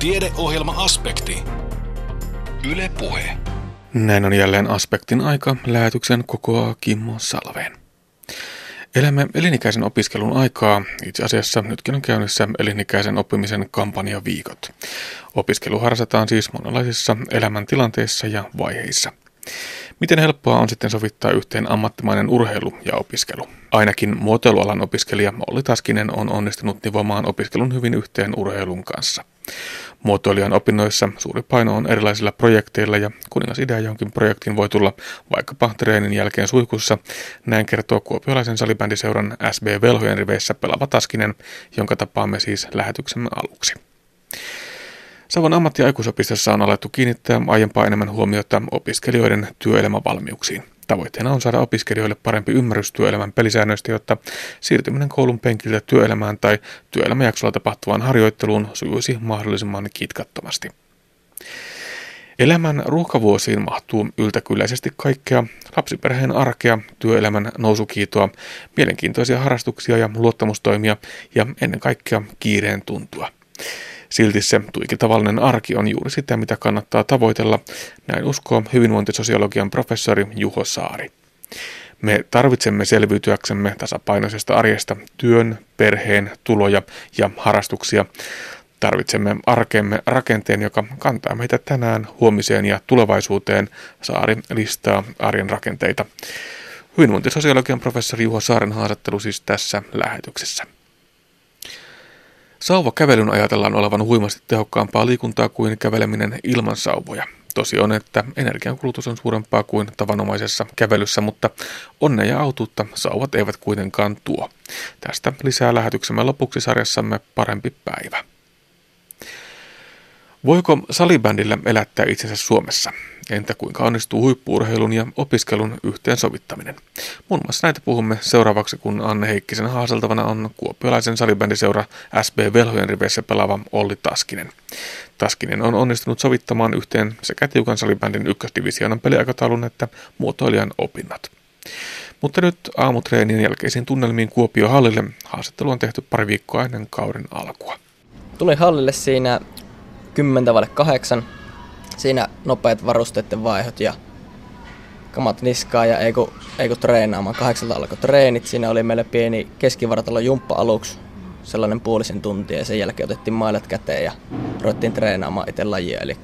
Tiedeohjelma-aspekti. Yle Puhe. Näin on jälleen aspektin aika. Lähetyksen kokoaa Kimmo Salveen. Elämme elinikäisen opiskelun aikaa. Itse asiassa nytkin on käynnissä elinikäisen oppimisen kampanjaviikot. Opiskelu harrastetaan siis monenlaisissa elämäntilanteissa ja vaiheissa. Miten helppoa on sitten sovittaa yhteen ammattimainen urheilu ja opiskelu? Ainakin muotoilualan opiskelija Olli Taskinen on onnistunut nivomaan opiskelun hyvin yhteen urheilun kanssa. Muotoilijan opinnoissa suuri paino on erilaisilla projekteilla ja kuningasidea jonkin projektin voi tulla vaikkapa treenin jälkeen suihkussa. Näin kertoo kuopiolaisen salibändiseuran SB Velhojen riveissä pelava Taskinen, jonka tapaamme siis lähetyksemme aluksi. Savon ammatti- ja aikuisopistossa on alettu kiinnittää aiempaa enemmän huomiota opiskelijoiden työelämävalmiuksiin. Tavoitteena on saada opiskelijoille parempi ymmärrys työelämän pelisäännöistä, jotta siirtyminen koulun penkiltä työelämään tai työelämäjaksolla tapahtuvaan harjoitteluun sujuisi mahdollisimman kitkattomasti. Elämän ruuhkavuosiin mahtuu yltäkylläisesti kaikkea lapsiperheen arkea, työelämän nousukiitoa, mielenkiintoisia harrastuksia ja luottamustoimia ja ennen kaikkea kiireen tuntua. Silti se tuikin tavallinen arki on juuri sitä, mitä kannattaa tavoitella, näin uskoo hyvinvointisosiologian professori Juho Saari. Me tarvitsemme selviytyäksemme tasapainoisesta arjesta työn, perheen, tuloja ja harrastuksia. Tarvitsemme arkemme rakenteen, joka kantaa meitä tänään, huomiseen ja tulevaisuuteen. Saari listaa arjen rakenteita. Hyvinvointisosiologian professori Juho Saaren haastattelu siis tässä lähetyksessä. Sauvakävelyn ajatellaan olevan huimasti tehokkaampaa liikuntaa kuin käveleminen ilman sauvoja. Tosi on, että energiankulutus on suurempaa kuin tavanomaisessa kävelyssä, mutta onnea ja autuutta sauvat eivät kuitenkaan tuo. Tästä lisää lähetyksemme lopuksi sarjassamme Parempi päivä. Voiko salibändillä elättää itsensä Suomessa? Entä kuinka onnistuu huippuurheilun ja opiskelun yhteensovittaminen? Muun muassa näitä puhumme seuraavaksi, kun Anne Heikkisen haaseltavana on kuopiolaisen salibändiseura SB Velhojen riveissä pelaava Olli Taskinen. Taskinen on onnistunut sovittamaan yhteen sekä tiukan salibändin ykkösdivisioonan peliaikataulun että muotoilijan opinnot. Mutta nyt aamutreenin jälkeisiin tunnelmiin Kuopio hallille haastattelu on tehty pari viikkoa ennen kauden alkua. Tulin hallille siinä 10 8 siinä nopeat varusteiden vaihot ja kamat niskaa ja ei kun, ei kun treenaamaan. Kahdeksalta alkoi treenit. Siinä oli meille pieni keskivartalo jumppa aluksi, sellainen puolisen tuntia ja sen jälkeen otettiin mailat käteen ja ruvettiin treenaamaan itse lajia. Eli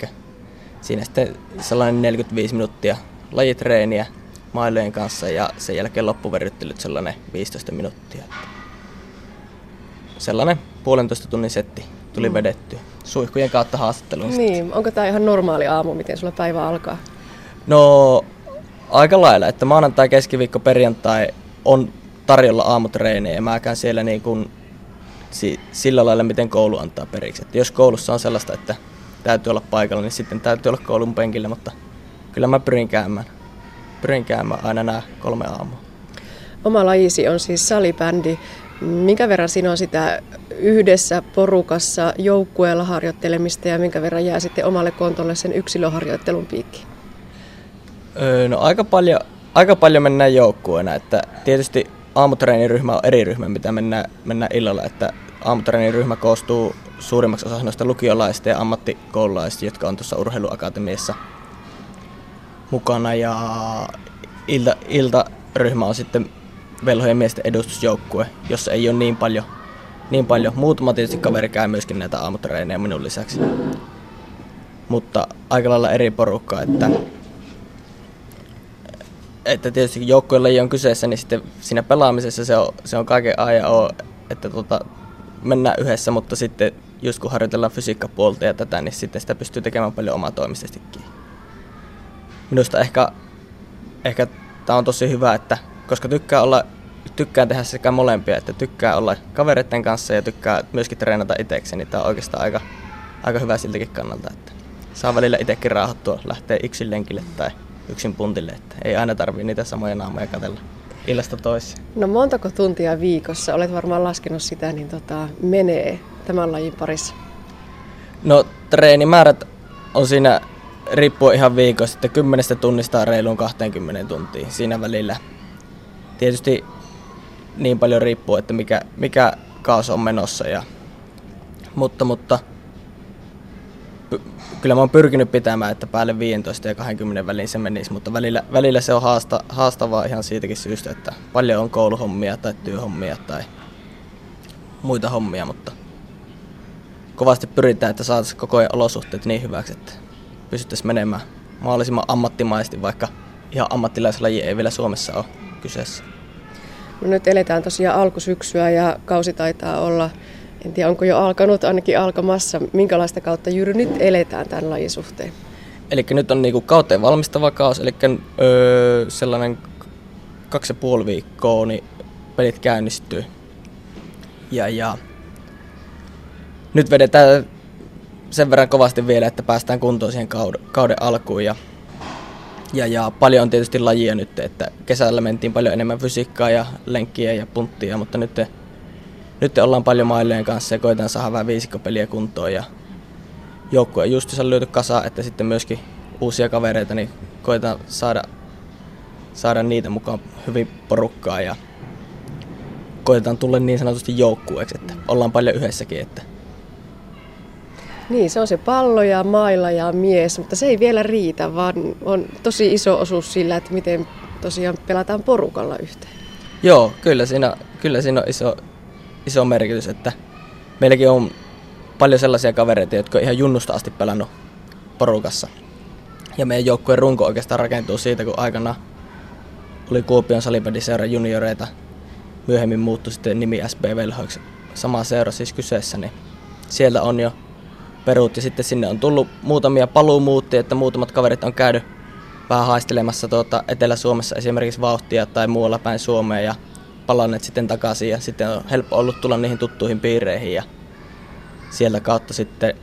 siinä sitten sellainen 45 minuuttia lajitreeniä mailojen kanssa ja sen jälkeen loppuverryttelyt sellainen 15 minuuttia. Sellainen puolentoista tunnin setti tuli mm. vedetty suihkujen kautta haastatteluun. Niin, onko tämä ihan normaali aamu, miten sulla päivä alkaa? No aika lailla, että maanantai, keskiviikko, perjantai on tarjolla aamutreenejä ja mä käyn siellä niin kuin si- sillä lailla, miten koulu antaa periksi. Että jos koulussa on sellaista, että täytyy olla paikalla, niin sitten täytyy olla koulun penkillä, mutta kyllä mä pyrin käymään. Pyrin käymään aina nämä kolme aamua. Oma lajisi on siis salibändi. Minkä verran siinä on sitä yhdessä porukassa joukkueella harjoittelemista ja minkä verran jää sitten omalle kontolle sen yksilöharjoittelun piikki? Öö, no aika paljon, aika paljon mennään joukkueena, että tietysti aamutreeniryhmä on eri ryhmä, mitä mennään, mennään illalla, että aamutreeniryhmä koostuu suurimmaksi osa noista lukiolaisista ja ammattikoululaisista, jotka on tuossa urheiluakatemiassa mukana ja ilta, iltaryhmä on sitten velhojen miesten edustusjoukkue, jossa ei ole niin paljon, niin paljon. Muutama tietysti kaveri käy myöskin näitä aamutreenejä minun lisäksi. Mutta aika lailla eri porukkaa, että, että tietysti joukkueella on kyseessä, niin sitten siinä pelaamisessa se on, se on kaiken A ja O, että tota, mennään yhdessä, mutta sitten just kun harjoitellaan fysiikkapuolta ja tätä, niin sitten sitä pystyy tekemään paljon omatoimisestikin. Minusta ehkä, ehkä tämä on tosi hyvä, että koska tykkää olla, tykkään tehdä sekä molempia, että tykkää olla kavereiden kanssa ja tykkää myöskin treenata itsekseni, niin tämä on oikeastaan aika, aika hyvä siltäkin kannalta, että saa välillä itsekin raahattua, lähteä yksin lenkille tai yksin puntille, että ei aina tarvii niitä samoja naamoja katella illasta toiseen. No montako tuntia viikossa, olet varmaan laskenut sitä, niin tota, menee tämän lajin parissa? No treenimäärät on siinä riippuu ihan viikosta, että 10 tunnista reiluun 20 tuntia siinä välillä tietysti niin paljon riippuu, että mikä, mikä kaos on menossa. Ja, mutta, mutta kyllä mä oon pyrkinyt pitämään, että päälle 15 ja 20 väliin se menisi, mutta välillä, välillä se on haasta, haastavaa ihan siitäkin syystä, että paljon on kouluhommia tai työhommia tai muita hommia, mutta kovasti pyritään, että saataisiin koko ajan olosuhteet niin hyväksi, että pystyttäisiin menemään mahdollisimman ammattimaisesti, vaikka ihan ammattilaislaji ei vielä Suomessa ole kyseessä. No nyt eletään tosiaan alkusyksyä ja kausi taitaa olla, en tiedä onko jo alkanut, ainakin alkamassa. Minkälaista kautta juuri nyt eletään tämän lajin suhteen? Eli nyt on niinku kauteen valmistava kaus, eli öö, sellainen kaksi ja puoli viikkoa, niin pelit käynnistyy. Ja, ja nyt vedetään sen verran kovasti vielä, että päästään kuntoon siihen kauden, kauden alkuun. Ja, ja, ja paljon on tietysti lajia nyt, että kesällä mentiin paljon enemmän fysiikkaa ja lenkkiä ja punttia, mutta nyt, nyt ollaan paljon mailleen kanssa ja koetaan saada vähän viisikkopeliä kuntoon. Ja joukkue on just löyty kasa, että sitten myöskin uusia kavereita, niin koetaan saada, saada niitä mukaan hyvin porukkaa ja koetaan tulla niin sanotusti joukkueeksi, että ollaan paljon yhdessäkin, että niin, se on se pallo ja mailla ja mies, mutta se ei vielä riitä, vaan on tosi iso osuus sillä, että miten tosiaan pelataan porukalla yhteen. Joo, kyllä siinä, kyllä siinä on iso, iso merkitys, että meilläkin on paljon sellaisia kavereita, jotka on ihan junnusta asti pelannut porukassa. Ja meidän joukkueen runko oikeastaan rakentuu siitä, kun aikana oli Kuopion salibändiseura junioreita. Myöhemmin muuttui sitten nimi SB Velhoiksi, sama seura siis kyseessä, niin siellä on jo perut ja sitten sinne on tullut muutamia paluumuuttia, että muutamat kaverit on käynyt vähän haistelemassa tuota Etelä-Suomessa esimerkiksi vauhtia tai muualla päin Suomea ja palanneet sitten takaisin ja sitten on helppo ollut tulla niihin tuttuihin piireihin ja sieltä kautta sitten,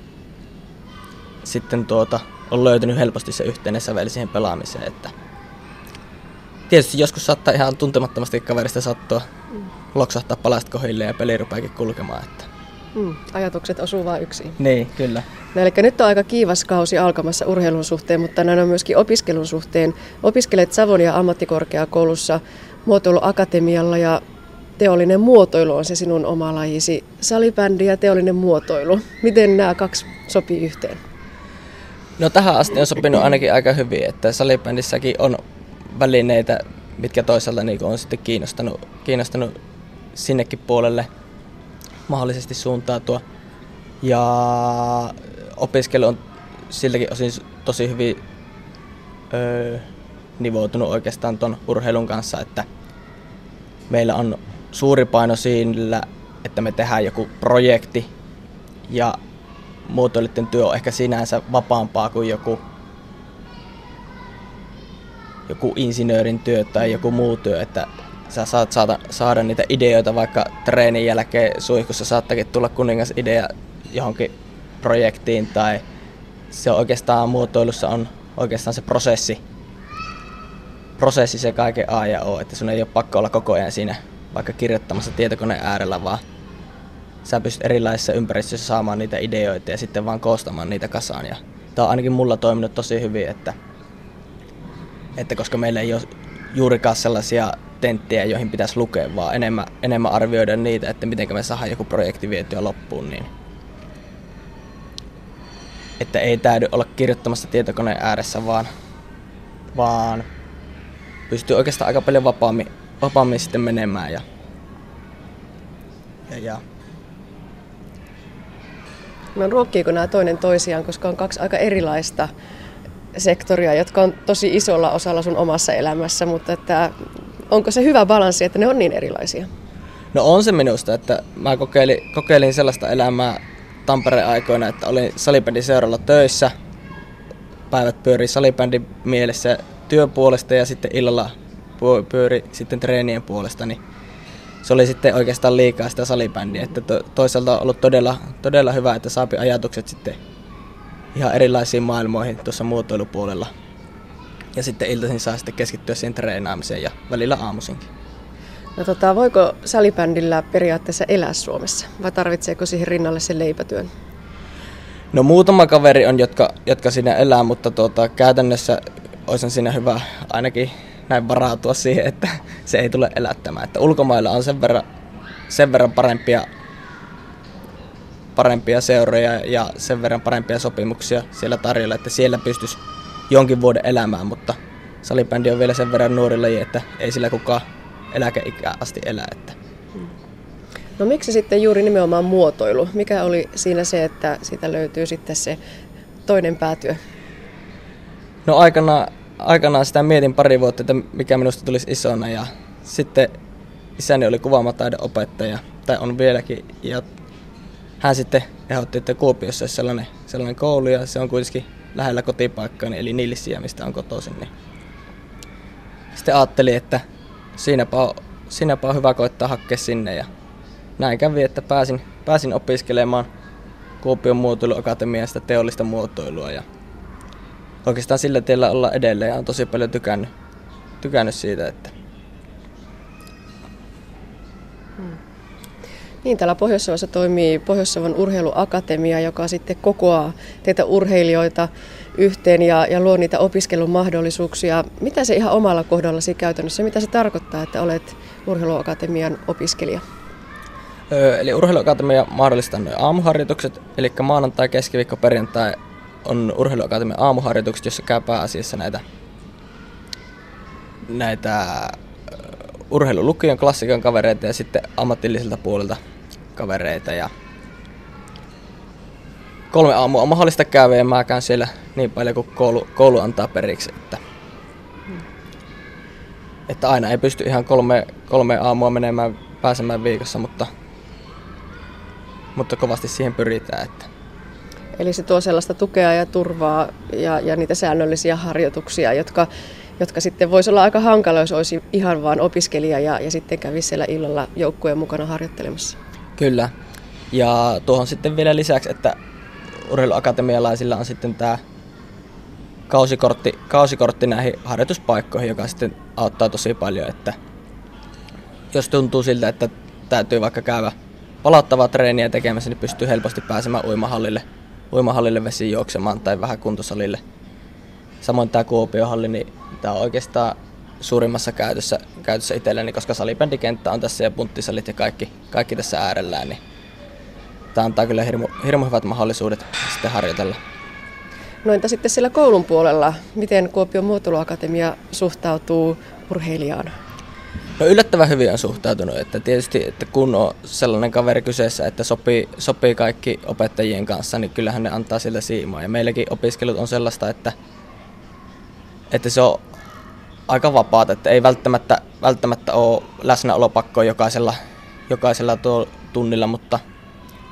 sitten tuota, on löytynyt helposti se yhteinen sävel siihen pelaamiseen. Että tietysti joskus saattaa ihan tuntemattomasti kaverista sattua loksahtaa palasta kohille ja peli rupeakin kulkemaan. Että Mm, ajatukset osuu vain yksin. Niin, kyllä. No, eli nyt on aika kiivas kausi alkamassa urheilun suhteen, mutta näin on myöskin opiskelun suhteen. Opiskelet Savonia ammattikorkeakoulussa muotoiluakatemialla ja teollinen muotoilu on se sinun oma lajisi. Salibändi ja teollinen muotoilu. Miten nämä kaksi sopii yhteen? No tähän asti on sopinut ainakin aika hyvin, että salibändissäkin on välineitä, mitkä toisaalta niin on sitten kiinnostanut, kiinnostanut sinnekin puolelle – mahdollisesti suuntautua. Ja opiskelu on siltäkin osin tosi hyvin öö, nivoutunut oikeastaan ton urheilun kanssa, että meillä on suuri paino siinä, että me tehdään joku projekti ja muotoilijoiden työ on ehkä sinänsä vapaampaa kuin joku, joku insinöörin työ tai joku muu työ, että sä saat saada, saada niitä ideoita vaikka treenin jälkeen suihkussa saattakin tulla kuningas idea johonkin projektiin tai se on oikeastaan muotoilussa on oikeastaan se prosessi, prosessi se kaiken A ja O, että sun ei ole pakko olla koko ajan siinä vaikka kirjoittamassa tietokoneen äärellä, vaan sä pystyt erilaisissa ympäristöissä saamaan niitä ideoita ja sitten vaan koostamaan niitä kasaan. Ja tää on ainakin mulla toiminut tosi hyvin, että, että koska meillä ei ole juurikaan sellaisia tenttejä, joihin pitäisi lukea, vaan enemmän, enemmän arvioida niitä, että miten me saadaan joku projekti vietyä loppuun. Niin että ei täydy olla kirjoittamassa tietokoneen ääressä, vaan, vaan pystyy oikeastaan aika paljon vapaammin, vapaammin sitten menemään. Ja, ja, ja. No ruokkiiko nämä toinen toisiaan, koska on kaksi aika erilaista sektoria, jotka on tosi isolla osalla sun omassa elämässä, mutta että onko se hyvä balanssi, että ne on niin erilaisia? No on se minusta, että mä kokeilin, kokeilin sellaista elämää Tampereen aikoina, että olin salibändin seuralla töissä. Päivät pyöri salibändin mielessä työpuolesta ja sitten illalla pyöri sitten treenien puolesta, niin se oli sitten oikeastaan liikaa sitä salibändiä. Että to, toisaalta on ollut todella, todella hyvä, että saapi ajatukset sitten ihan erilaisiin maailmoihin tuossa muotoilupuolella. Ja sitten iltaisin saa sitten keskittyä siihen treenaamiseen ja välillä aamuisinkin. No tota, voiko salibändillä periaatteessa elää Suomessa vai tarvitseeko siihen rinnalle sen leipätyön? No muutama kaveri on, jotka, jotka siinä elää, mutta tuota, käytännössä olisi siinä hyvä ainakin näin varautua siihen, että se ei tule elättämään. Että ulkomailla on sen verran, sen verran parempia parempia seuroja ja sen verran parempia sopimuksia siellä tarjolla, että siellä pystyisi jonkin vuoden elämään, mutta salibändi on vielä sen verran nuori laji, että ei sillä kukaan eläkeikää asti elä. Että. No miksi sitten juuri nimenomaan muotoilu? Mikä oli siinä se, että siitä löytyy sitten se toinen päätyö? No aikana, aikanaan sitä mietin pari vuotta, että mikä minusta tulisi isona ja sitten isäni oli kuvaamataiden opettaja, tai on vieläkin, ja hän sitten ehdotti, että Kuopiossa olisi sellainen, sellainen koulu ja se on kuitenkin lähellä kotipaikkaa, eli Nilsiä, mistä on kotoisin. Niin sitten ajattelin, että siinäpä on, siinäpä on hyvä koittaa hakea sinne ja näin kävi, että pääsin, pääsin opiskelemaan Kuopion muotoiluakatemiasta teollista muotoilua ja oikeastaan sillä tiellä olla edelleen ja on tosi paljon tykännyt, tykännyt siitä, että Niin, täällä Pohjois-Savossa toimii Pohjois-Savon urheiluakatemia, joka sitten kokoaa teitä urheilijoita yhteen ja, ja luo niitä opiskelun mahdollisuuksia. Mitä se ihan omalla kohdallasi käytännössä, mitä se tarkoittaa, että olet urheiluakatemian opiskelija? Öö, eli urheiluakatemia mahdollistaa noin aamuharjoitukset, eli maanantai, keskiviikko, perjantai on urheiluakatemian aamuharjoitukset, jossa käy pääasiassa näitä, näitä urheilulukion klassikon kavereita ja sitten ammatilliselta puolelta kavereita. Ja kolme aamua on mahdollista käydä ja mä käyn siellä niin paljon kuin koulu, koulu antaa periksi. Että, että aina ei pysty ihan kolme, kolme aamua menemään pääsemään viikossa, mutta, mutta kovasti siihen pyritään. Että. Eli se tuo sellaista tukea ja turvaa ja, ja niitä säännöllisiä harjoituksia, jotka, jotka sitten voisi olla aika hankala, jos olisi ihan vain opiskelija ja, ja sitten kävisi siellä illalla joukkueen mukana harjoittelemassa. Kyllä. Ja tuohon sitten vielä lisäksi, että urheiluakatemialaisilla on sitten tämä kausikortti, kausikortti näihin harjoituspaikkoihin, joka sitten auttaa tosi paljon, että jos tuntuu siltä, että täytyy vaikka käydä palauttavaa treeniä tekemässä, niin pystyy helposti pääsemään uimahallille, uimahallille vesiin juoksemaan tai vähän kuntosalille. Samoin tämä Kuopiohalli, niin tämä on oikeastaan suurimmassa käytössä, käytössä itselläni, koska salibändikenttä on tässä ja punttisalit ja kaikki, kaikki tässä äärellään, niin tämä antaa kyllä hirmu, hirmu hyvät mahdollisuudet sitten harjoitella. No entä sitten siellä koulun puolella, miten Kuopion muotoiluakatemia suhtautuu urheilijaan? No yllättävän hyvin on suhtautunut, että tietysti että kun on sellainen kaveri kyseessä, että sopii, sopii kaikki opettajien kanssa, niin kyllähän ne antaa sillä siimaa. Ja meilläkin opiskelut on sellaista, että, että se on aika vapaata, että ei välttämättä, välttämättä ole läsnäolopakkoa jokaisella, jokaisella tuo tunnilla, mutta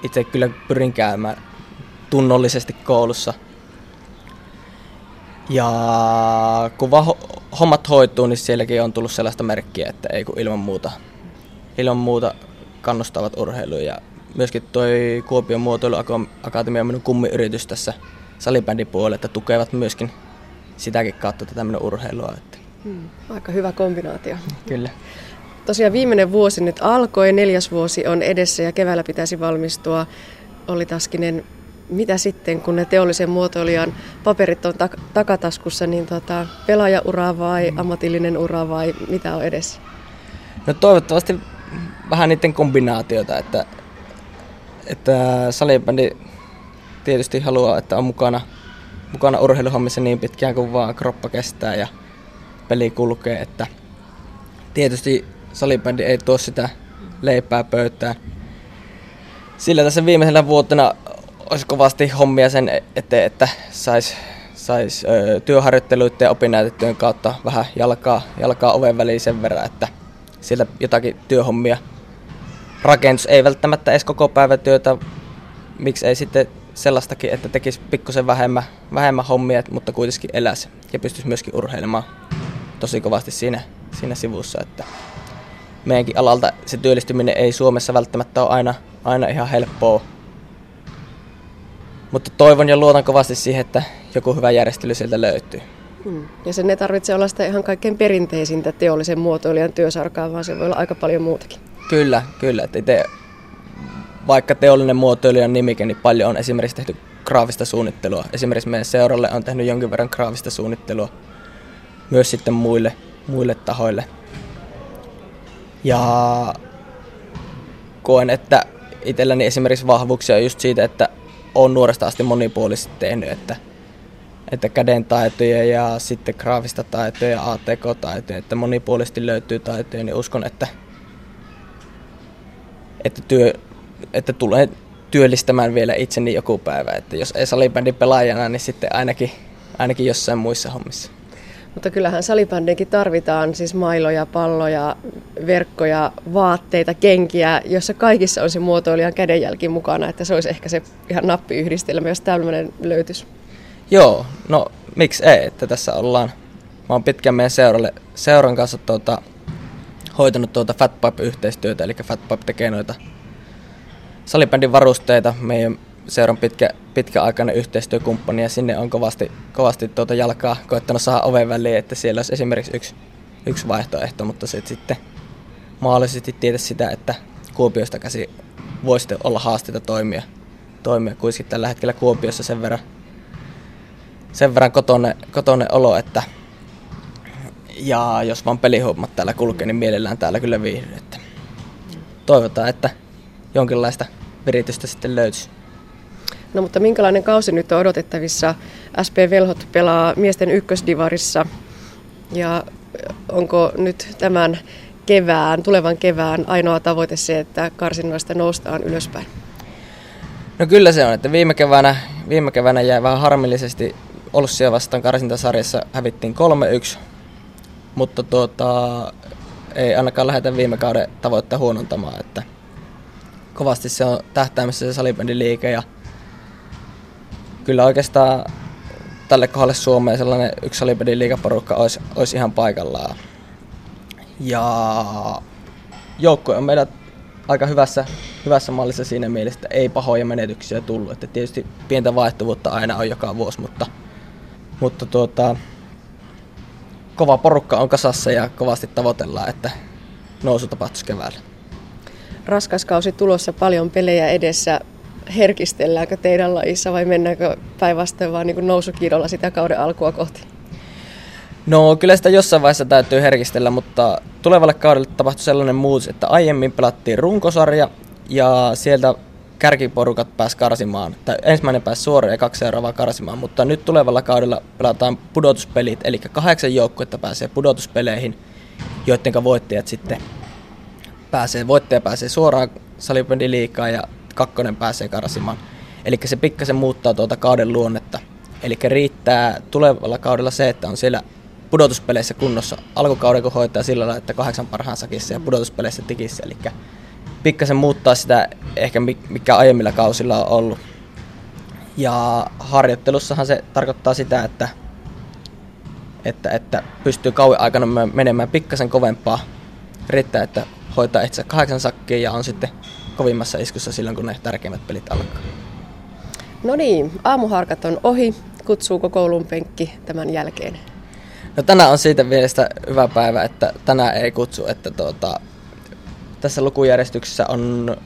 itse kyllä pyrin käymään tunnollisesti koulussa. Ja kun vaan hommat hoituu, niin sielläkin on tullut sellaista merkkiä, että ei kun ilman muuta, ilman muuta kannustavat urheiluun. Ja myöskin toi Kuopion muotoiluakatemia on minun kummiyritys tässä salibändin puolella, että tukevat myöskin sitäkin kautta tätä minun urheilua. Että Hmm, aika hyvä kombinaatio. Kyllä. Tosiaan viimeinen vuosi nyt alkoi, neljäs vuosi on edessä ja keväällä pitäisi valmistua. Oli Taskinen, mitä sitten, kun ne teollisen muotoilijan paperit on tak- takataskussa, niin tota, pelaajaura vai ammatillinen ura vai mitä on edessä? No toivottavasti vähän niiden kombinaatiota, että, että salibändi tietysti haluaa, että on mukana, mukana urheiluhommissa niin pitkään kuin vaan kroppa kestää ja peli kulkee, että tietysti salibändi ei tuo sitä leipää pöytään. Sillä tässä viimeisenä vuotena olisi kovasti hommia sen eteen, että saisi sais, työharjoitteluiden ja opinnäytetyön kautta vähän jalkaa, jalkaa oven väliin sen verran, että sieltä jotakin työhommia rakennus ei välttämättä edes koko päivätyötä, miksi ei sitten sellaistakin, että tekisi pikkusen vähemmän, vähemmän hommia, mutta kuitenkin eläisi ja pystyisi myöskin urheilemaan tosi kovasti siinä, siinä sivussa, että meidänkin alalta se työllistyminen ei Suomessa välttämättä ole aina, aina ihan helppoa. Mutta toivon ja luotan kovasti siihen, että joku hyvä järjestely sieltä löytyy. Hmm. Ja sen ei tarvitse olla sitä ihan kaikkein perinteisintä teollisen muotoilijan työsarkaa, vaan se voi olla aika paljon muutakin. Kyllä, kyllä. Että itse, vaikka teollinen muotoilijan nimike, niin paljon on esimerkiksi tehty graafista suunnittelua. Esimerkiksi meidän seuralle on tehnyt jonkin verran graafista suunnittelua myös sitten muille, muille tahoille. Ja koen, että itselläni esimerkiksi vahvuuksia just siitä, että on nuoresta asti monipuolisesti tehnyt, että, että käden taitoja ja sitten graafista taitoja ja ATK-taitoja, että monipuolisesti löytyy taitoja, niin uskon, että, että, työ, että tulee työllistämään vielä itseni joku päivä. Että jos ei salibändin pelaajana, niin sitten ainakin, ainakin jossain muissa hommissa. Mutta kyllähän salibändinkin tarvitaan siis mailoja, palloja, verkkoja, vaatteita, kenkiä, jossa kaikissa on se muotoilijan kädenjälki mukana, että se olisi ehkä se ihan nappiyhdistelmä, jos tällainen löytyisi. Joo, no miksi ei, että tässä ollaan, mä oon pitkään meidän seuralle, seuran kanssa tuota, hoitanut tuota Fatpipe-yhteistyötä, eli Fatpipe tekee noita salibändin varusteita. Meidän seuran pitkä, pitkäaikainen yhteistyökumppani ja sinne on kovasti, kovasti tuota jalkaa koettanut saada oven väliin, että siellä olisi esimerkiksi yksi, yksi vaihtoehto, mutta se sitten mahdollisesti tietä sitä, että Kuopiosta käsi voisi olla haasteita toimia, toimia kuitenkin tällä hetkellä Kuopiossa sen verran, sen verran kotone, kotone olo, että ja jos vaan pelihommat täällä kulkee, niin mielellään täällä kyllä viihdy. Että toivotaan, että jonkinlaista viritystä sitten löytyisi. No mutta minkälainen kausi nyt on odotettavissa? SP Velhot pelaa miesten ykkösdivarissa ja onko nyt tämän kevään, tulevan kevään ainoa tavoite se, että karsinnoista noustaan ylöspäin? No kyllä se on, että viime keväänä, viime keväänä jäi vähän harmillisesti Olssia vastaan karsintasarjassa hävittiin 3-1, mutta tuota, ei ainakaan lähdetä viime kauden tavoitteen huonontamaan, että kovasti se on tähtäimessä se salibändin liike ja kyllä oikeastaan tälle kohdalle Suomeen sellainen yksi salibändin liikaporukka olisi, olisi ihan paikallaan. Ja joukkue on meidän aika hyvässä, hyvässä mallissa siinä mielessä, että ei pahoja menetyksiä tullut. Että tietysti pientä vaihtuvuutta aina on joka vuosi, mutta, mutta tuota, kova porukka on kasassa ja kovasti tavoitellaan, että nousu tapahtuisi keväällä. Raskas kausi tulossa, paljon pelejä edessä herkistelläänkö teidän lajissa vai mennäänkö päinvastoin vaan niin nousukiidolla sitä kauden alkua kohti? No kyllä sitä jossain vaiheessa täytyy herkistellä, mutta tulevalle kaudelle tapahtui sellainen muutos, että aiemmin pelattiin runkosarja ja sieltä kärkiporukat pääsi karsimaan, tai ensimmäinen pääsi suoraan ja kaksi seuraavaa karsimaan, mutta nyt tulevalla kaudella pelataan pudotuspelit, eli kahdeksan joukkuetta pääsee pudotuspeleihin, joiden voittajat sitten pääsee, voittaja pääsee suoraan salibändiliikaan ja kakkonen pääsee karsimaan. Eli se pikkasen muuttaa tuota kauden luonnetta. Eli riittää tulevalla kaudella se, että on siellä pudotuspeleissä kunnossa alkukauden, kun hoitaa sillä lailla, että kahdeksan parhaan sakissa ja pudotuspeleissä tikissä. Eli pikkasen muuttaa sitä ehkä mikä aiemmilla kausilla on ollut. Ja harjoittelussahan se tarkoittaa sitä, että, että, että pystyy kauan aikana menemään pikkasen kovempaa. Riittää, että hoitaa itse kahdeksan sakkia ja on sitten kovimmassa iskussa silloin, kun ne tärkeimmät pelit alkaa. No niin, aamuharkat on ohi. Kutsuuko koulun penkki tämän jälkeen? No tänään on siitä mielestä hyvä päivä, että tänään ei kutsu, että tuota, tässä lukujärjestyksessä on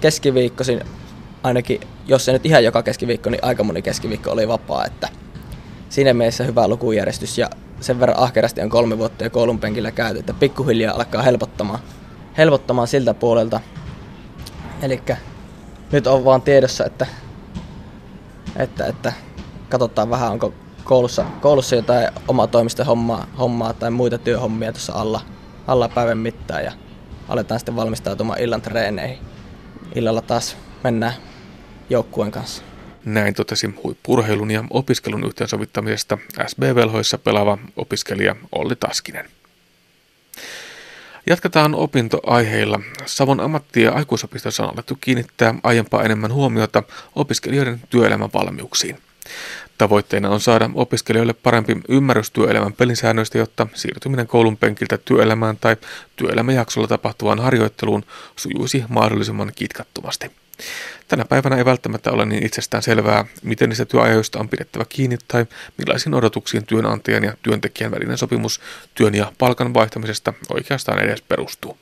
keskiviikkoisin ainakin, jos ei nyt ihan joka keskiviikko, niin aika moni keskiviikko oli vapaa, että siinä mielessä hyvä lukujärjestys ja sen verran ahkerasti on kolme vuotta jo koulun penkillä käyty, että pikkuhiljaa alkaa helpottamaan, helpottamaan siltä puolelta. Eli nyt on vaan tiedossa, että, että, että katsotaan vähän, onko koulussa, koulussa jotain omatoimista hommaa, hommaa tai muita työhommia tuossa alla, alla päivän mittaan ja aletaan sitten valmistautumaan illan treeneihin. Illalla taas mennään joukkueen kanssa. Näin totesi huippurheilun ja opiskelun yhteensovittamisesta SB-velhoissa pelaava opiskelija Olli Taskinen. Jatketaan opintoaiheilla. Savon ammatti- ja aikuisopistossa on alettu kiinnittää aiempaa enemmän huomiota opiskelijoiden työelämän valmiuksiin. Tavoitteena on saada opiskelijoille parempi ymmärrys työelämän pelisäännöistä, jotta siirtyminen koulun penkiltä työelämään tai työelämäjaksolla tapahtuvaan harjoitteluun sujuisi mahdollisimman kitkattomasti. Tänä päivänä ei välttämättä ole niin itsestään selvää, miten niistä työajoista on pidettävä kiinni tai millaisiin odotuksiin työnantajan ja työntekijän välinen sopimus työn ja palkan vaihtamisesta oikeastaan edes perustuu.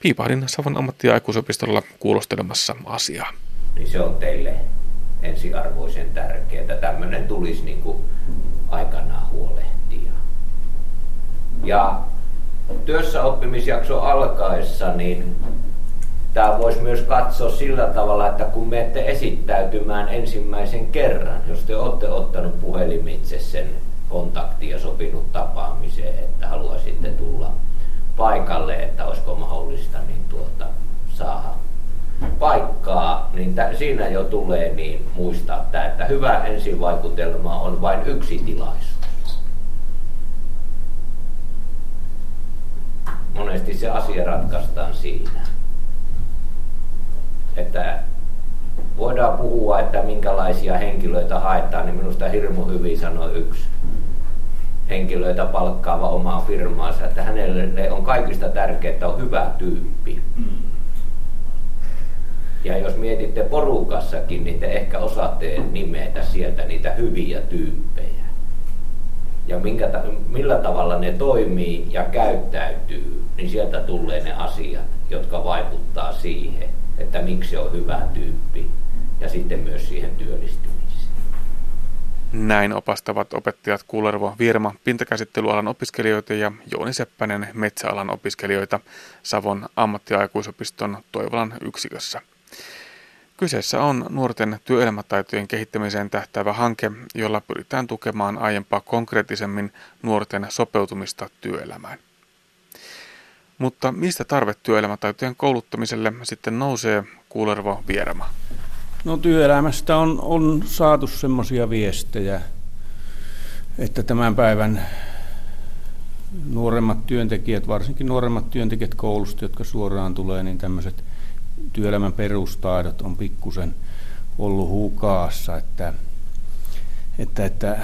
Piipahdin Savon ammatti- ja kuulostelemassa asiaa. Niin se on teille ensiarvoisen tärkeää. Tämmöinen tulisi niin kuin aikanaan huolehtia. Ja työssä oppimisjakso alkaessa, niin tämä voisi myös katsoa sillä tavalla, että kun menette esittäytymään ensimmäisen kerran, jos te olette ottanut puhelimitse sen kontakti ja sopinut tapaamiseen, että haluaisitte tulla paikalle, että olisiko mahdollista niin tuota, saada paikkaa, niin t- siinä jo tulee niin muistaa tämä, että hyvä ensivaikutelma on vain yksi tilaisuus. Monesti se asia ratkaistaan siinä. Että voidaan puhua, että minkälaisia henkilöitä haetaan, niin minusta hirmu hyvin sanoi yksi henkilöitä palkkaava omaa firmaansa, että hänelle on kaikista tärkeää, että on hyvä tyyppi. Mm. Ja jos mietitte porukassakin, niin te ehkä osaatte nimetä sieltä niitä hyviä tyyppejä. Ja minkä, millä tavalla ne toimii ja käyttäytyy, niin sieltä tulee ne asiat, jotka vaikuttaa siihen, että miksi on hyvä tyyppi ja sitten myös siihen työllistymiseen. Näin opastavat opettajat Kuulervo Virma pintakäsittelyalan opiskelijoita ja Jouni Seppänen metsäalan opiskelijoita Savon ammattiaikuisopiston Toivolan yksikössä. Kyseessä on nuorten työelämätaitojen kehittämiseen tähtäävä hanke, jolla pyritään tukemaan aiempaa konkreettisemmin nuorten sopeutumista työelämään. Mutta mistä tarve työelämätaitojen kouluttamiselle sitten nousee, Kuulervo Vierma? No työelämästä on, on saatu semmoisia viestejä, että tämän päivän nuoremmat työntekijät, varsinkin nuoremmat työntekijät koulusta, jotka suoraan tulee, niin tämmöiset työelämän perustaidot on pikkusen ollut hukaassa, että, että, että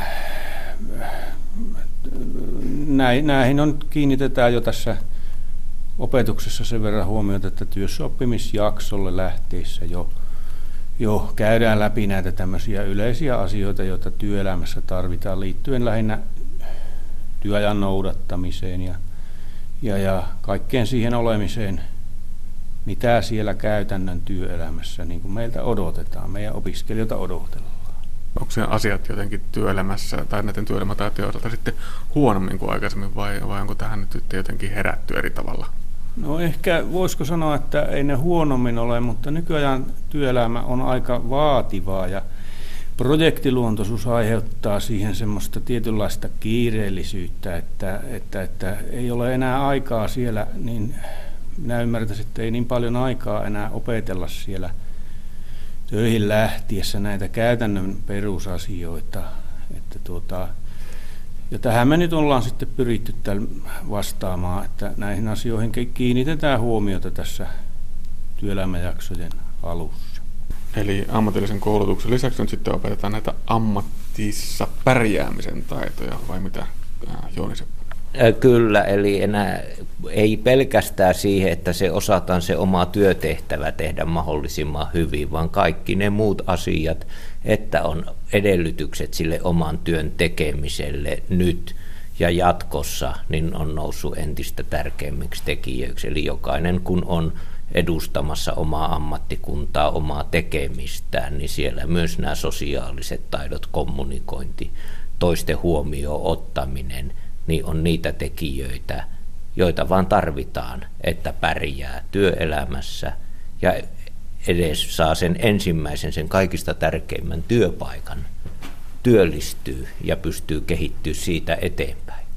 näihin on, kiinnitetään jo tässä opetuksessa sen verran huomiota, että työssäoppimisjaksolle lähteessä jo, jo käydään läpi näitä tämmöisiä yleisiä asioita, joita työelämässä tarvitaan liittyen lähinnä työajan noudattamiseen ja, ja, ja kaikkeen siihen olemiseen – mitä siellä käytännön työelämässä niin kuin meiltä odotetaan, meidän opiskelijoita odotellaan. Onko se asiat jotenkin työelämässä tai näiden työelämätaitojen osalta sitten huonommin kuin aikaisemmin vai, vai onko tähän nyt jotenkin herätty eri tavalla? No ehkä voisiko sanoa, että ei ne huonommin ole, mutta nykyajan työelämä on aika vaativaa ja projektiluontoisuus aiheuttaa siihen semmoista tietynlaista kiireellisyyttä, että, että, että ei ole enää aikaa siellä niin minä ymmärtäisin, että ei niin paljon aikaa enää opetella siellä töihin lähtiessä näitä käytännön perusasioita. Että tuota, ja tähän me nyt ollaan sitten pyritty vastaamaan, että näihin asioihin kiinnitetään huomiota tässä työelämäjaksojen alussa. Eli ammatillisen koulutuksen lisäksi nyt sitten opetetaan näitä ammattissa pärjäämisen taitoja, vai mitä Jooni Kyllä, eli enää ei pelkästään siihen, että se osataan se oma työtehtävä tehdä mahdollisimman hyvin, vaan kaikki ne muut asiat, että on edellytykset sille oman työn tekemiselle nyt ja jatkossa, niin on noussut entistä tärkeimmiksi tekijöiksi. Eli jokainen kun on edustamassa omaa ammattikuntaa, omaa tekemistään, niin siellä myös nämä sosiaaliset taidot, kommunikointi, toisten huomioon ottaminen – niin on niitä tekijöitä, joita vaan tarvitaan, että pärjää työelämässä ja edes saa sen ensimmäisen, sen kaikista tärkeimmän työpaikan, työllistyy ja pystyy kehittyä siitä eteenpäin.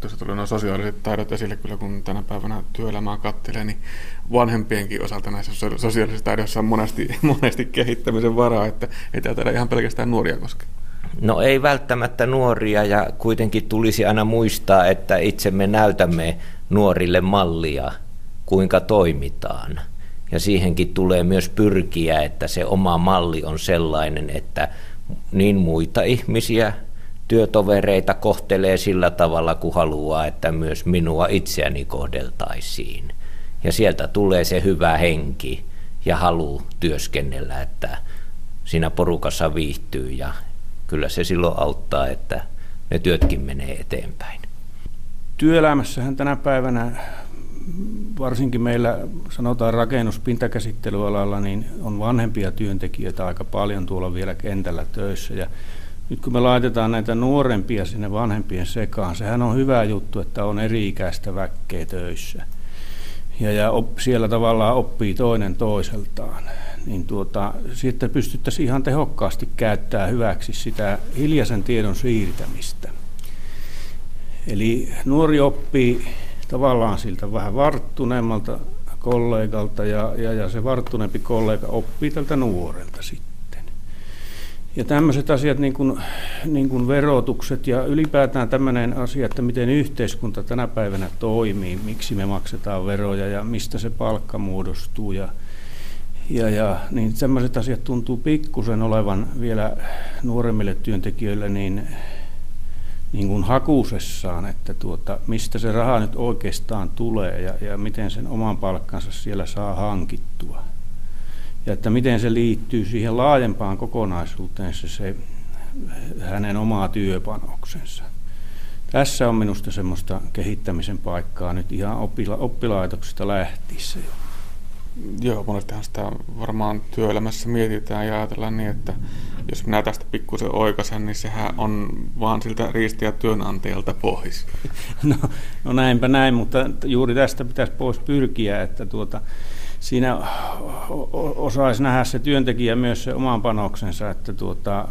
Tuossa tuli nuo sosiaaliset taidot esille kyllä, kun tänä päivänä työelämää kattelee, niin vanhempienkin osalta näissä sosiaalisissa taidoissa on monesti, monesti kehittämisen varaa, että ei tämä ihan pelkästään nuoria koske. No ei välttämättä nuoria ja kuitenkin tulisi aina muistaa, että itse me näytämme nuorille mallia, kuinka toimitaan. Ja siihenkin tulee myös pyrkiä, että se oma malli on sellainen, että niin muita ihmisiä, työtovereita kohtelee sillä tavalla, kuin haluaa, että myös minua itseäni kohdeltaisiin. Ja sieltä tulee se hyvä henki ja halu työskennellä, että siinä porukassa viihtyy ja kyllä se silloin auttaa, että ne työtkin menee eteenpäin. Työelämässähän tänä päivänä, varsinkin meillä sanotaan rakennuspintakäsittelyalalla, niin on vanhempia työntekijöitä aika paljon tuolla vielä kentällä töissä. Ja nyt kun me laitetaan näitä nuorempia sinne vanhempien sekaan, sehän on hyvä juttu, että on eri-ikäistä väkkeä töissä. ja, ja op, siellä tavallaan oppii toinen toiseltaan, niin tuota, sitten pystyttäisiin ihan tehokkaasti käyttämään hyväksi sitä hiljaisen tiedon siirtämistä. Eli nuori oppii tavallaan siltä vähän varttuneemmalta kollegalta ja, ja, ja se varttuneempi kollega oppii tältä nuorelta sitten. Ja tämmöiset asiat niin kuin, niin kuin verotukset ja ylipäätään tämmöinen asia, että miten yhteiskunta tänä päivänä toimii, miksi me maksetaan veroja ja mistä se palkka muodostuu ja, ja, ja niin tämmöiset asiat tuntuu pikkusen olevan vielä nuoremmille työntekijöille niin, niin kuin hakusessaan, että tuota, mistä se raha nyt oikeastaan tulee ja, ja miten sen oman palkkansa siellä saa hankittua ja että miten se liittyy siihen laajempaan kokonaisuuteen se, se hänen omaa työpanoksensa. Tässä on minusta semmoista kehittämisen paikkaa nyt ihan oppila- oppilaitoksista lähtiessä jo. Joo, monestihan sitä varmaan työelämässä mietitään ja ajatellaan niin, että jos minä tästä pikkusen oikaisen, niin sehän on vaan siltä riistiä työnantajalta pois. No, no näinpä näin, mutta juuri tästä pitäisi pois pyrkiä, että tuota, siinä osaisi nähdä se työntekijä myös se oman panoksensa, että tuota,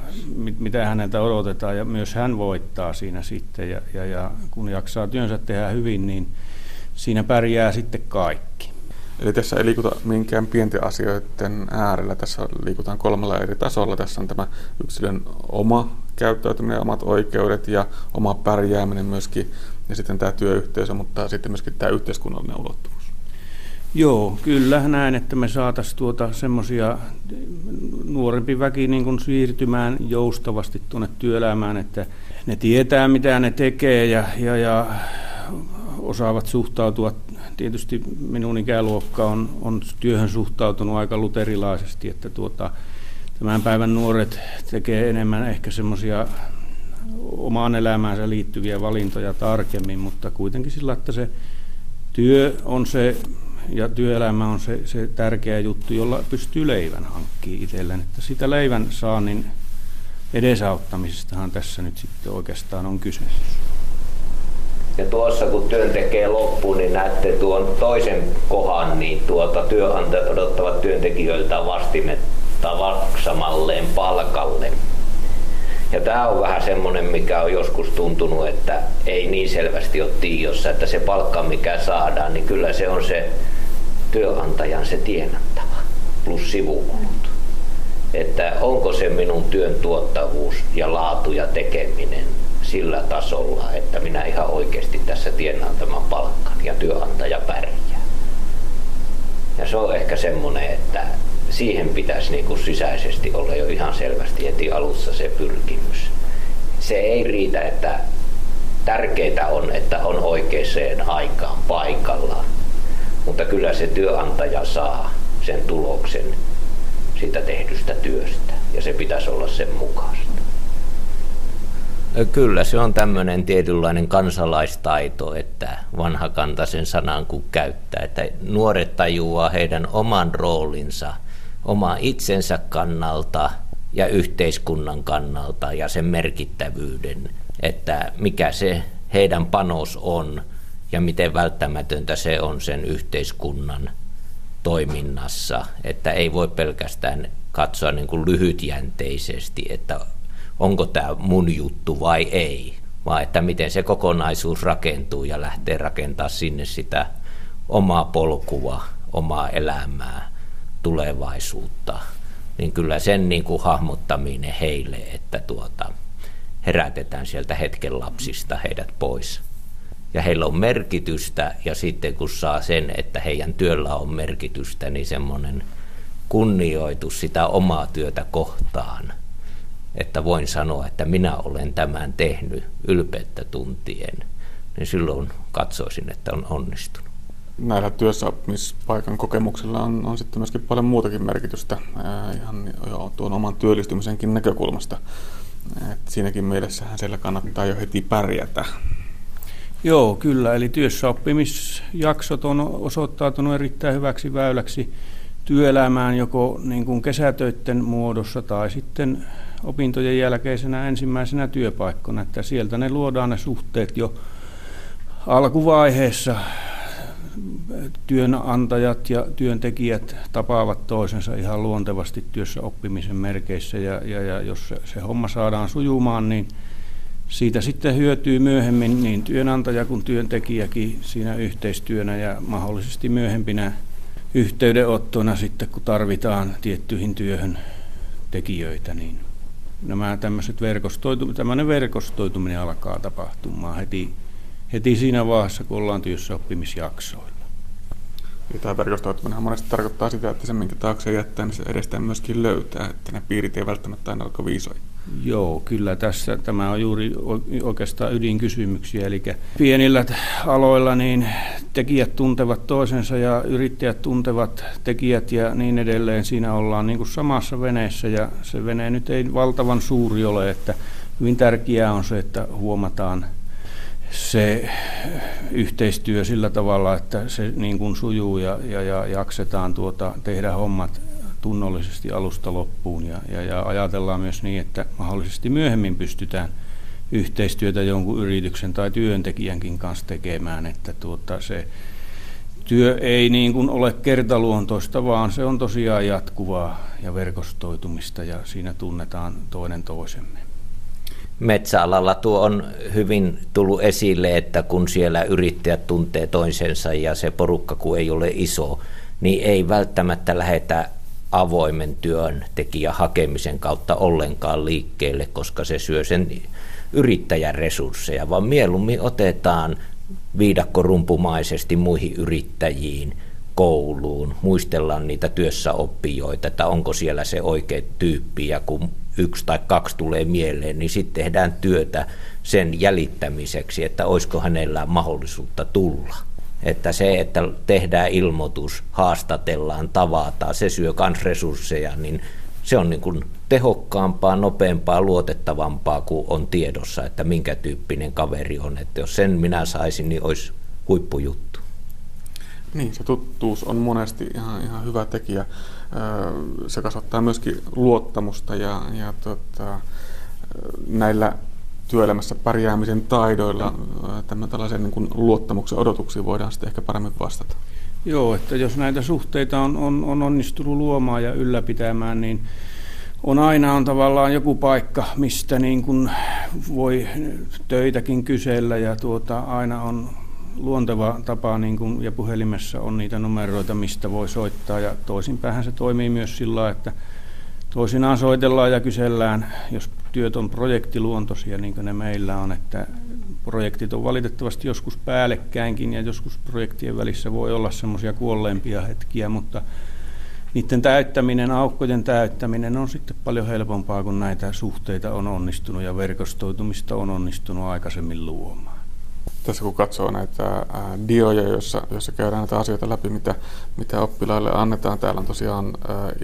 mitä häneltä odotetaan ja myös hän voittaa siinä sitten ja, ja, ja kun jaksaa työnsä tehdä hyvin, niin siinä pärjää sitten kaikki. Eli tässä ei liikuta minkään pienten asioiden äärellä, tässä liikutaan kolmella eri tasolla. Tässä on tämä yksilön oma käyttäytyminen, omat oikeudet ja oma pärjääminen myöskin, ja sitten tämä työyhteisö, mutta sitten myöskin tämä yhteiskunnallinen ulottuvuus. Joo, kyllä näin, että me saataisiin tuota semmoisia nuorempi väki niin kuin siirtymään joustavasti tuonne työelämään, että ne tietää mitä ne tekee ja, ja, ja osaavat suhtautua. Tietysti minun ikäluokka on, on työhön suhtautunut aika luterilaisesti, että tuota, tämän päivän nuoret tekee enemmän ehkä semmoisia omaan elämäänsä liittyviä valintoja tarkemmin, mutta kuitenkin sillä, että se työ on se ja työelämä on se, se tärkeä juttu, jolla pystyy leivän hankkimaan itselleen. Että sitä leivän saannin edesauttamisestahan tässä nyt sitten oikeastaan on kyse. Ja tuossa kun työn tekee loppuun, niin näette tuon toisen kohan, niin tuota työnantajat odottavat työntekijöiltä vastimetta maksamalleen palkalle. Ja tämä on vähän semmoinen, mikä on joskus tuntunut, että ei niin selvästi ole tiossa, että se palkka, mikä saadaan, niin kyllä se on se työnantajan se tienattava plus sivukulut. Että onko se minun työn tuottavuus ja laatu ja tekeminen sillä tasolla, että minä ihan oikeasti tässä tienaan tämän palkan ja työnantaja pärjää. Ja se on ehkä semmoinen, että siihen pitäisi niin kuin sisäisesti olla jo ihan selvästi heti alussa se pyrkimys. Se ei riitä, että tärkeää on, että on oikeaan aikaan paikallaan mutta kyllä se työnantaja saa sen tuloksen siitä tehdystä työstä ja se pitäisi olla sen mukaista. Kyllä se on tämmöinen tietynlainen kansalaistaito, että vanha kantaisen sanan kun käyttää, että nuoret tajuaa heidän oman roolinsa, oma itsensä kannalta ja yhteiskunnan kannalta ja sen merkittävyyden, että mikä se heidän panos on – ja miten välttämätöntä se on sen yhteiskunnan toiminnassa, että ei voi pelkästään katsoa niin kuin lyhytjänteisesti, että onko tämä mun juttu vai ei, vaan että miten se kokonaisuus rakentuu ja lähtee rakentaa sinne sitä omaa polkua, omaa elämää, tulevaisuutta, niin kyllä sen niin kuin hahmottaminen heille, että tuota, herätetään sieltä hetken lapsista heidät pois. Ja heillä on merkitystä ja sitten kun saa sen, että heidän työllä on merkitystä, niin semmoinen kunnioitus sitä omaa työtä kohtaan, että voin sanoa, että minä olen tämän tehnyt ylpeyttä tuntien, niin silloin katsoisin, että on onnistunut. Näillä työssäoppimispaikan kokemuksilla on, on sitten myöskin paljon muutakin merkitystä ää, ihan jo tuon oman työllistymisenkin näkökulmasta. Et siinäkin mielessähän siellä kannattaa jo heti pärjätä. Joo, kyllä. Eli työssäoppimisjaksot on osoittautunut erittäin hyväksi väyläksi työelämään joko niin kuin kesätöiden muodossa tai sitten opintojen jälkeisenä ensimmäisenä työpaikkona. Että sieltä ne luodaan ne suhteet jo alkuvaiheessa työnantajat ja työntekijät tapaavat toisensa ihan luontevasti työssä oppimisen merkeissä ja, ja, ja jos se, se homma saadaan sujumaan, niin siitä sitten hyötyy myöhemmin niin työnantaja kuin työntekijäkin siinä yhteistyönä ja mahdollisesti myöhempinä yhteydenottona sitten, kun tarvitaan tiettyihin työhön tekijöitä, niin nämä tämmöiset verkostoitu, tämmöinen verkostoituminen alkaa tapahtumaan heti, heti siinä vaiheessa, kun ollaan työssä oppimisjaksoilla. Ja tämä verkostoituminen monesti tarkoittaa sitä, että se minkä taakse jättää, niin se edestään myöskin löytää, että ne piirit ei välttämättä aina ole viisoja. Joo, kyllä tässä tämä on juuri oikeastaan ydinkysymyksiä. Eli pienillä aloilla niin tekijät tuntevat toisensa ja yrittäjät tuntevat tekijät ja niin edelleen. Siinä ollaan niin kuin samassa veneessä ja se vene nyt ei valtavan suuri ole, että hyvin tärkeää on se, että huomataan se yhteistyö sillä tavalla, että se niin kuin sujuu ja, ja, ja jaksetaan tuota, tehdä hommat tunnollisesti alusta loppuun ja, ja, ja ajatellaan myös niin, että mahdollisesti myöhemmin pystytään yhteistyötä jonkun yrityksen tai työntekijänkin kanssa tekemään, että tuota, se työ ei niin kuin ole kertaluontoista, vaan se on tosiaan jatkuvaa ja verkostoitumista ja siinä tunnetaan toinen toisemme. Metsäalalla tuo on hyvin tullut esille, että kun siellä yrittäjät tuntee toisensa ja se porukka kun ei ole iso, niin ei välttämättä lähetä avoimen työn tekijä hakemisen kautta ollenkaan liikkeelle, koska se syö sen yrittäjän resursseja, vaan mieluummin otetaan viidakkorumpumaisesti muihin yrittäjiin, kouluun, muistellaan niitä työssä oppijoita, että onko siellä se oikea tyyppi ja kun yksi tai kaksi tulee mieleen, niin sitten tehdään työtä sen jäljittämiseksi, että olisiko hänellä mahdollisuutta tulla. Että se, että tehdään ilmoitus, haastatellaan, tavataan, se syö myös resursseja, niin se on niin kuin tehokkaampaa, nopeampaa, luotettavampaa kuin on tiedossa, että minkä tyyppinen kaveri on. Että jos sen minä saisin, niin olisi huippujuttu. Niin, se tuttuus on monesti ihan, ihan hyvä tekijä. Se kasvattaa myöskin luottamusta ja, ja tota, näillä työelämässä pärjäämisen taidoilla tällaisen niin kuin luottamuksen odotuksiin voidaan sitten ehkä paremmin vastata. Joo, että jos näitä suhteita on, on, on onnistunut luomaan ja ylläpitämään, niin on aina on tavallaan joku paikka, mistä niin kuin voi töitäkin kysellä ja tuota, aina on luonteva tapa niin kuin, ja puhelimessa on niitä numeroita, mistä voi soittaa ja toisinpäin se toimii myös sillä että toisinaan soitellaan ja kysellään, jos työt on projektiluontoisia, niin kuin ne meillä on, että projektit on valitettavasti joskus päällekkäinkin ja joskus projektien välissä voi olla semmoisia kuolleempia hetkiä, mutta niiden täyttäminen, aukkojen täyttäminen on sitten paljon helpompaa, kun näitä suhteita on onnistunut ja verkostoitumista on onnistunut aikaisemmin luomaan. Tässä kun katsoo näitä dioja, joissa, joissa käydään näitä asioita läpi, mitä, mitä oppilaille annetaan, täällä on tosiaan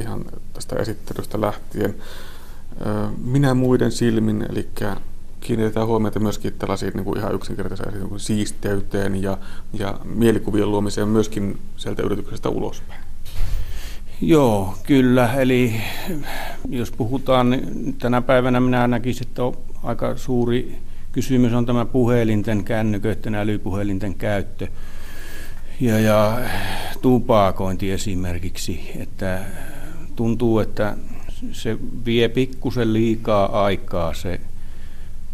ihan tästä esittelystä lähtien minä muiden silmin, eli kiinnitetään huomiota myöskin tällaisiin niin kuin ihan yksinkertaisiin niin siisteyteen ja, ja mielikuvien luomiseen myöskin sieltä yrityksestä ulospäin. Joo, kyllä. Eli jos puhutaan, niin tänä päivänä minä näkisin, että on aika suuri kysymys on tämä puhelinten, kännyköiden, älypuhelinten käyttö ja, ja tupakointi esimerkiksi. Että tuntuu, että se vie pikkusen liikaa aikaa se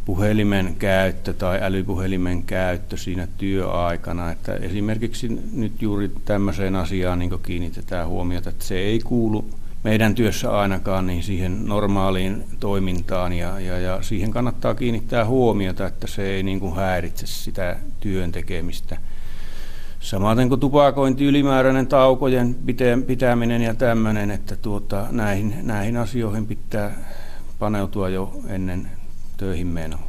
puhelimen käyttö tai älypuhelimen käyttö siinä työaikana. Että esimerkiksi nyt juuri tämmöiseen asiaan niin kiinnitetään huomiota, että se ei kuulu meidän työssä ainakaan niin siihen normaaliin toimintaan ja, ja, ja siihen kannattaa kiinnittää huomiota, että se ei niin kuin häiritse sitä työn tekemistä. Samaten kuin tupakointi, ylimääräinen taukojen pitäminen ja tämmöinen, että tuota, näihin, näihin asioihin pitää paneutua jo ennen töihin menoa.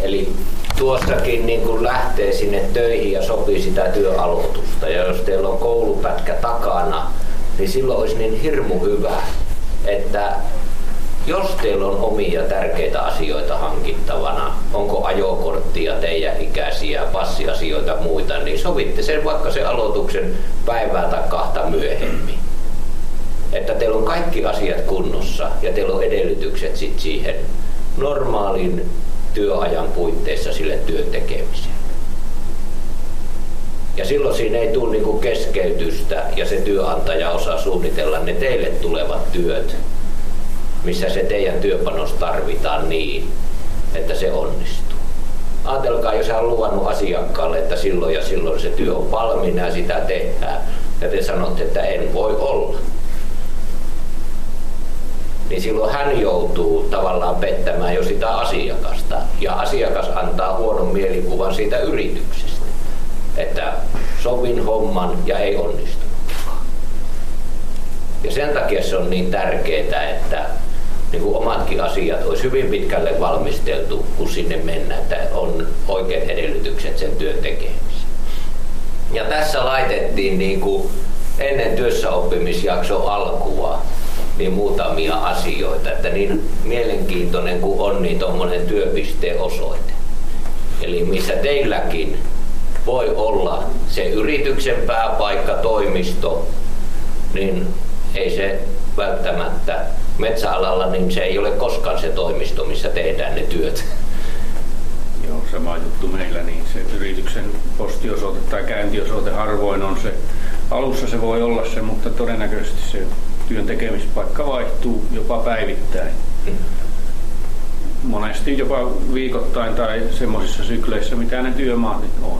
Eli tuostakin niin kun lähtee sinne töihin ja sopii sitä työaloitusta. Ja jos teillä on koulupätkä takana, niin silloin olisi niin hirmu hyvä, että jos teillä on omia tärkeitä asioita hankittavana, onko ajokorttia teidän ikäisiä, passiasioita muita, niin sovitte sen vaikka sen aloituksen päivää tai kahta myöhemmin. Että teillä on kaikki asiat kunnossa ja teillä on edellytykset sit siihen normaalin työajan puitteissa sille työn tekemiseen. Ja silloin siinä ei tule niin keskeytystä ja se työnantaja osaa suunnitella ne teille tulevat työt, missä se teidän työpanos tarvitaan niin, että se onnistuu. Ajatelkaa, jos hän on luvannut asiakkaalle, että silloin ja silloin se työ on valmiina ja sitä tehdään, ja te sanotte, että en voi olla. Niin silloin hän joutuu tavallaan pettämään jo sitä asiakasta, ja asiakas antaa huonon mielikuvan siitä yrityksestä, että sovin homman ja ei onnistu. Ja sen takia se on niin tärkeää, että niin kuin omatkin asiat olisi hyvin pitkälle valmisteltu, kun sinne mennään, että on oikeat edellytykset sen työn tekemiseen. Ja tässä laitettiin niin kuin ennen työssäoppimisjakson alkua niin muutamia asioita, että niin mielenkiintoinen kuin on niin tuommoinen työpisteen osoite. Eli missä teilläkin voi olla se yrityksen pääpaikka, toimisto, niin ei se välttämättä metsäalalla, niin se ei ole koskaan se toimisto, missä tehdään ne työt. Joo, sama juttu meillä, niin se yrityksen postiosoite tai käyntiosoite harvoin on se. Alussa se voi olla se, mutta todennäköisesti se työn tekemispaikka vaihtuu jopa päivittäin. Monesti jopa viikoittain tai semmoisissa sykleissä, mitä ne työmaat on.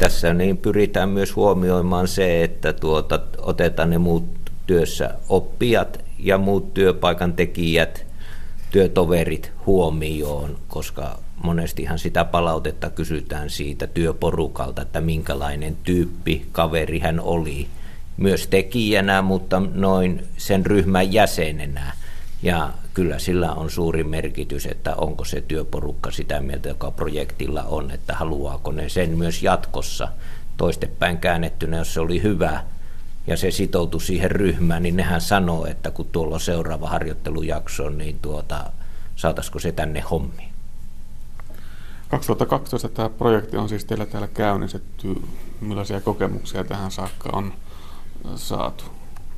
Tässä niin pyritään myös huomioimaan se, että tuota, otetaan ne muut työssä oppijat ja muut työpaikan tekijät, työtoverit huomioon, koska monestihan sitä palautetta kysytään siitä työporukalta, että minkälainen tyyppi kaveri hän oli myös tekijänä, mutta noin sen ryhmän jäsenenä. Ja kyllä sillä on suuri merkitys, että onko se työporukka sitä mieltä, joka projektilla on, että haluaako ne sen myös jatkossa toistepäin käännettynä, jos se oli hyvä ja se sitoutui siihen ryhmään, niin nehän sanoo, että kun tuolla on seuraava harjoittelujakso, niin tuota, saataisiko se tänne hommi. 2012 tämä projekti on siis teillä täällä käynnistetty. Millaisia kokemuksia tähän saakka on saatu?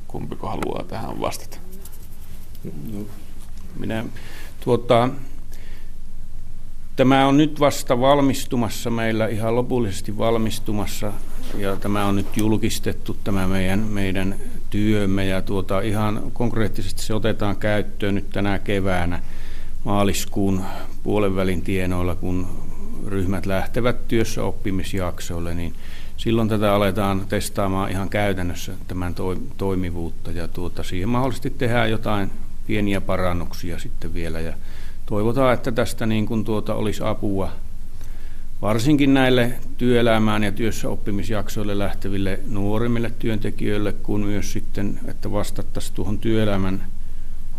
Kumpiko haluaa tähän vastata? Minä, tuota, Tämä on nyt vasta valmistumassa meillä, ihan lopullisesti valmistumassa, ja tämä on nyt julkistettu, tämä meidän, meidän työmme, ja tuota, ihan konkreettisesti se otetaan käyttöön nyt tänä keväänä maaliskuun puolenvälin tienoilla, kun ryhmät lähtevät työssä oppimisjaksoille, niin silloin tätä aletaan testaamaan ihan käytännössä tämän toimivuutta, ja tuota, siihen mahdollisesti tehdään jotain pieniä parannuksia sitten vielä, ja toivotaan, että tästä niin kuin tuota olisi apua varsinkin näille työelämään ja työssä oppimisjaksoille lähteville nuorimmille työntekijöille, kun myös sitten, että vastattaisiin tuohon työelämän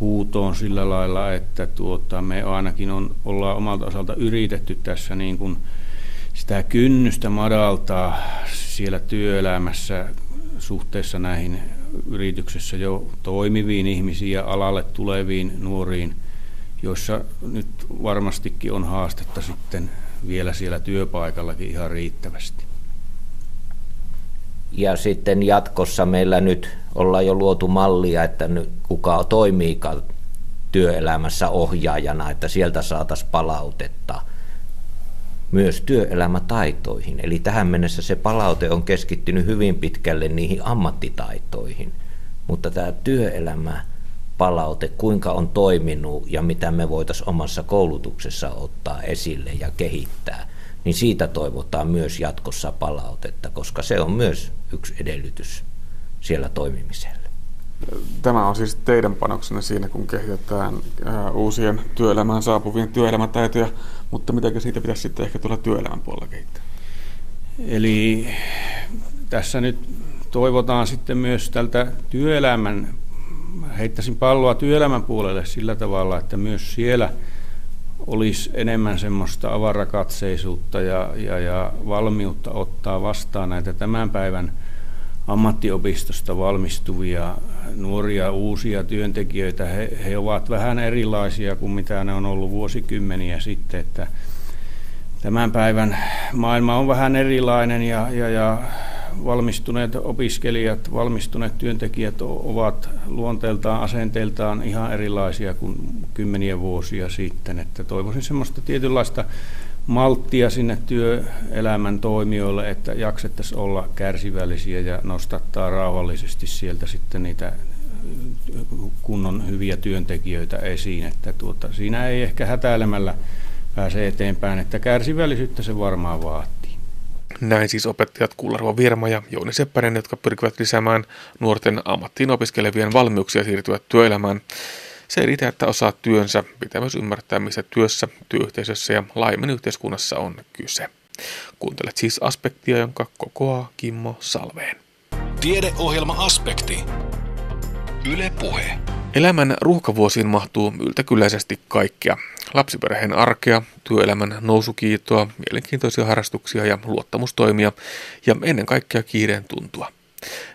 huutoon sillä lailla, että tuota, me ainakin on, ollaan omalta osalta yritetty tässä niin kuin sitä kynnystä madaltaa siellä työelämässä suhteessa näihin yrityksessä jo toimiviin ihmisiin ja alalle tuleviin nuoriin joissa nyt varmastikin on haastetta sitten vielä siellä työpaikallakin ihan riittävästi. Ja sitten jatkossa meillä nyt ollaan jo luotu mallia, että nyt kuka toimiikaan työelämässä ohjaajana, että sieltä saataisiin palautetta myös työelämätaitoihin. Eli tähän mennessä se palaute on keskittynyt hyvin pitkälle niihin ammattitaitoihin, mutta tämä työelämä palaute, kuinka on toiminut ja mitä me voitaisiin omassa koulutuksessa ottaa esille ja kehittää, niin siitä toivotaan myös jatkossa palautetta, koska se on myös yksi edellytys siellä toimimiselle. Tämä on siis teidän panoksenne siinä, kun kehitetään uusien työelämään saapuvien työelämätaitoja, mutta mitä siitä pitäisi sitten ehkä tulla työelämän puolella kehittää? Eli tässä nyt toivotaan sitten myös tältä työelämän heittäisin palloa työelämän puolelle sillä tavalla, että myös siellä olisi enemmän semmoista avarakatseisuutta ja, ja, ja valmiutta ottaa vastaan näitä tämän päivän ammattiopistosta valmistuvia nuoria uusia työntekijöitä. He, he ovat vähän erilaisia kuin mitä ne on ollut vuosikymmeniä sitten, että tämän päivän maailma on vähän erilainen ja, ja, ja valmistuneet opiskelijat, valmistuneet työntekijät ovat luonteeltaan, asenteeltaan ihan erilaisia kuin kymmeniä vuosia sitten. Että toivoisin semmoista tietynlaista malttia sinne työelämän toimijoille, että jaksettaisiin olla kärsivällisiä ja nostattaa rauhallisesti sieltä sitten niitä kunnon hyviä työntekijöitä esiin. Että tuota, siinä ei ehkä hätäilemällä pääse eteenpäin, että kärsivällisyyttä se varmaan vaatii. Näin siis opettajat Kullarvo Virma ja Jouni Seppänen, jotka pyrkivät lisäämään nuorten ammattiin opiskelevien valmiuksia siirtyä työelämään. Se ei riitä, että osaa työnsä, pitää myös ymmärtää, missä työssä, työyhteisössä ja laajemmin yhteiskunnassa on kyse. Kuuntelet siis aspektia, jonka kokoaa Kimmo Salveen. Tiedeohjelma Aspekti. Yle Puhe. Elämän ruuhkavuosiin mahtuu yltäkylläisesti kaikkea. Lapsiperheen arkea, työelämän nousukiitoa, mielenkiintoisia harrastuksia ja luottamustoimia ja ennen kaikkea kiireen tuntua.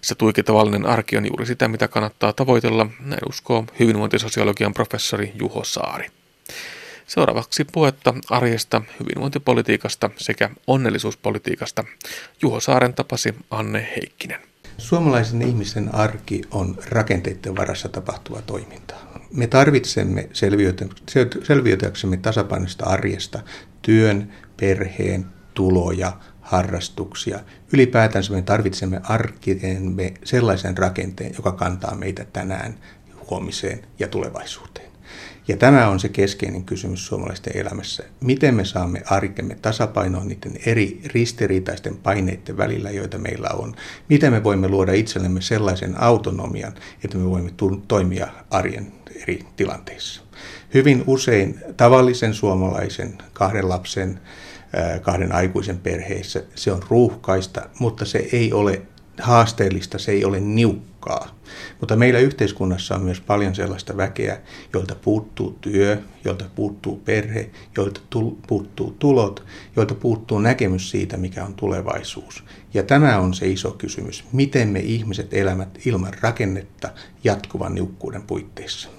Se tuiki tavallinen arki on juuri sitä, mitä kannattaa tavoitella, näin uskoo hyvinvointisosiologian professori Juho Saari. Seuraavaksi puhetta arjesta, hyvinvointipolitiikasta sekä onnellisuuspolitiikasta. Juho Saaren tapasi Anne Heikkinen. Suomalaisen ihmisen arki on rakenteiden varassa tapahtuva toiminta. Me tarvitsemme selviytyäksemme tasapainoista arjesta työn, perheen, tuloja, harrastuksia. Ylipäätänsä me tarvitsemme arkiteemme sellaisen rakenteen, joka kantaa meitä tänään, huomiseen ja tulevaisuuteen. Ja tämä on se keskeinen kysymys suomalaisten elämässä. Miten me saamme arkemme tasapainoon niiden eri ristiriitaisten paineiden välillä, joita meillä on? Miten me voimme luoda itsellemme sellaisen autonomian, että me voimme toimia arjen eri tilanteissa? Hyvin usein tavallisen suomalaisen kahden lapsen kahden aikuisen perheissä. Se on ruuhkaista, mutta se ei ole haasteellista, se ei ole niukkaa. Mutta meillä yhteiskunnassa on myös paljon sellaista väkeä, joilta puuttuu työ, joilta puuttuu perhe, joilta puuttuu tulot, joilta puuttuu näkemys siitä, mikä on tulevaisuus. Ja tämä on se iso kysymys, miten me ihmiset elämät ilman rakennetta jatkuvan niukkuuden puitteissa.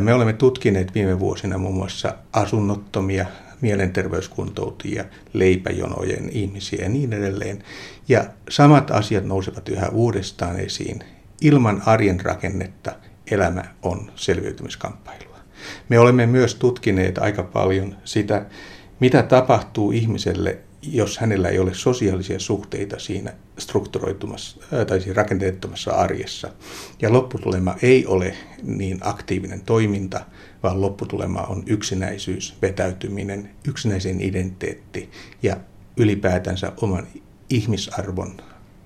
Me olemme tutkineet viime vuosina muun muassa asunnottomia, mielenterveyskuntoutujia, leipäjonojen ihmisiä ja niin edelleen. Ja samat asiat nousevat yhä uudestaan esiin. Ilman arjen rakennetta elämä on selviytymiskamppailua. Me olemme myös tutkineet aika paljon sitä, mitä tapahtuu ihmiselle, jos hänellä ei ole sosiaalisia suhteita siinä strukturoitumassa tai siinä rakenteettomassa arjessa. Ja lopputulema ei ole niin aktiivinen toiminta, vaan lopputulema on yksinäisyys, vetäytyminen, yksinäisen identiteetti ja ylipäätänsä oman ihmisarvon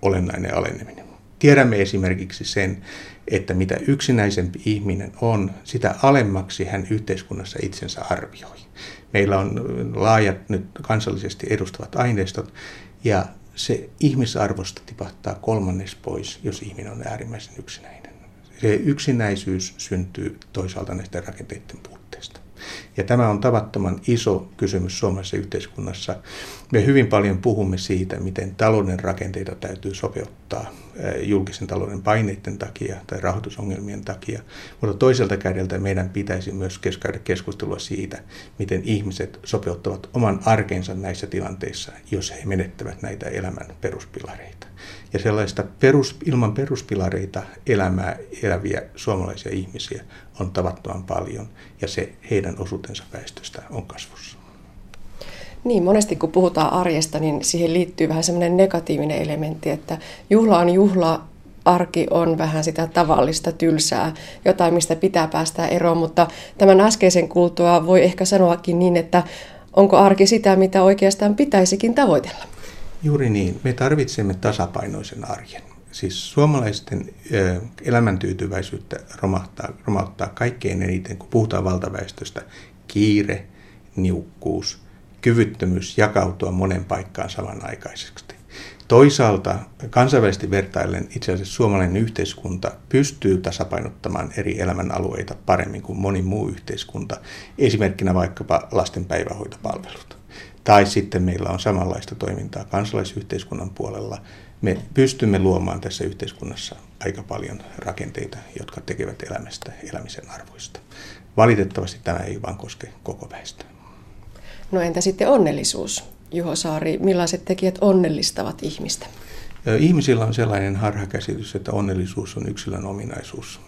olennainen aleneminen. Tiedämme esimerkiksi sen, että mitä yksinäisempi ihminen on, sitä alemmaksi hän yhteiskunnassa itsensä arvioi. Meillä on laajat nyt kansallisesti edustavat aineistot ja se ihmisarvosta tipahtaa kolmannes pois, jos ihminen on äärimmäisen yksinäinen. Se yksinäisyys syntyy toisaalta näistä rakenteiden puutteesta. Ja tämä on tavattoman iso kysymys suomalaisessa yhteiskunnassa. Me hyvin paljon puhumme siitä, miten talouden rakenteita täytyy sopeuttaa eh, julkisen talouden paineiden takia tai rahoitusongelmien takia, mutta toiselta kädeltä meidän pitäisi myös käydä keskustelua siitä, miten ihmiset sopeuttavat oman arkensa näissä tilanteissa, jos he menettävät näitä elämän peruspilareita. Ja sellaista perus, ilman peruspilareita elämää eläviä suomalaisia ihmisiä on tavattoman paljon ja se heidän osuutensa väestöstä on kasvussa. Niin, monesti kun puhutaan arjesta, niin siihen liittyy vähän semmoinen negatiivinen elementti, että juhla on juhla, arki on vähän sitä tavallista tylsää, jotain mistä pitää päästä eroon, mutta tämän äskeisen kultua voi ehkä sanoakin niin, että onko arki sitä, mitä oikeastaan pitäisikin tavoitella? Juuri niin. Me tarvitsemme tasapainoisen arjen. Siis suomalaisten elämäntyytyväisyyttä romahtaa, romahtaa kaikkein eniten, kun puhutaan valtaväestöstä, kiire, niukkuus, kyvyttömyys jakautua monen paikkaan samanaikaisesti. Toisaalta kansainvälisesti vertaillen itse asiassa suomalainen yhteiskunta pystyy tasapainottamaan eri elämänalueita paremmin kuin moni muu yhteiskunta, esimerkkinä vaikkapa lasten päivähoitopalvelut. Tai sitten meillä on samanlaista toimintaa kansalaisyhteiskunnan puolella. Me pystymme luomaan tässä yhteiskunnassa aika paljon rakenteita, jotka tekevät elämästä elämisen arvoista. Valitettavasti tämä ei vain koske koko väestöä. No entä sitten onnellisuus? Juho Saari, millaiset tekijät onnellistavat ihmistä? Ihmisillä on sellainen harhakäsitys, että onnellisuus on yksilön ominaisuus.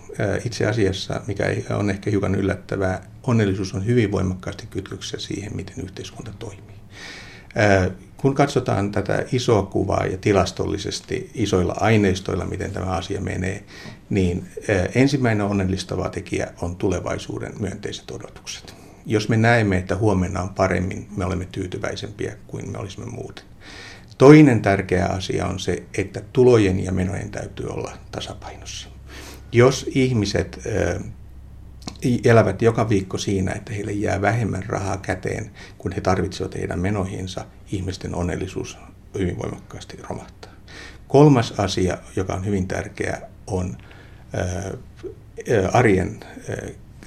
Itse asiassa, mikä on ehkä hiukan yllättävää, onnellisuus on hyvin voimakkaasti kytköksessä siihen, miten yhteiskunta toimii. Kun katsotaan tätä isoa kuvaa ja tilastollisesti isoilla aineistoilla, miten tämä asia menee, niin ensimmäinen onnellistava tekijä on tulevaisuuden myönteiset odotukset. Jos me näemme, että huomenna on paremmin, me olemme tyytyväisempiä kuin me olisimme muuten. Toinen tärkeä asia on se, että tulojen ja menojen täytyy olla tasapainossa. Jos ihmiset elävät joka viikko siinä, että heille jää vähemmän rahaa käteen, kun he tarvitsevat heidän menoihinsa, ihmisten onnellisuus hyvin voimakkaasti romahtaa. Kolmas asia, joka on hyvin tärkeä, on arjen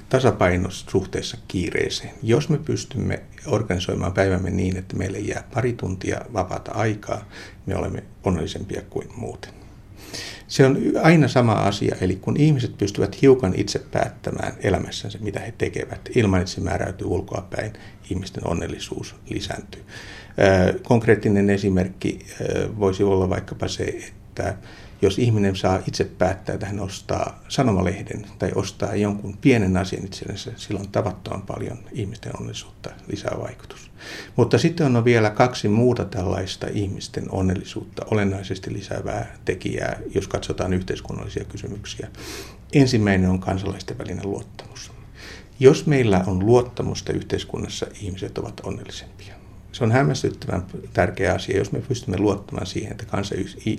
tasapainos suhteessa kiireeseen. Jos me pystymme organisoimaan päivämme niin, että meille jää pari tuntia vapaata aikaa, me olemme onnellisempia kuin muuten. Se on aina sama asia, eli kun ihmiset pystyvät hiukan itse päättämään elämässänsä, mitä he tekevät, ilman että se määräytyy ulkoapäin, ihmisten onnellisuus lisääntyy. Konkreettinen esimerkki voisi olla vaikkapa se, että jos ihminen saa itse päättää, että hän ostaa sanomalehden tai ostaa jonkun pienen asian itsellensä, sillä on tavattoman paljon ihmisten onnellisuutta lisää vaikutus. Mutta sitten on vielä kaksi muuta tällaista ihmisten onnellisuutta olennaisesti lisäävää tekijää, jos katsotaan yhteiskunnallisia kysymyksiä. Ensimmäinen on kansalaisten välinen luottamus. Jos meillä on luottamusta yhteiskunnassa, ihmiset ovat onnellisempia. Se on hämmästyttävän tärkeä asia, jos me pystymme luottamaan siihen, että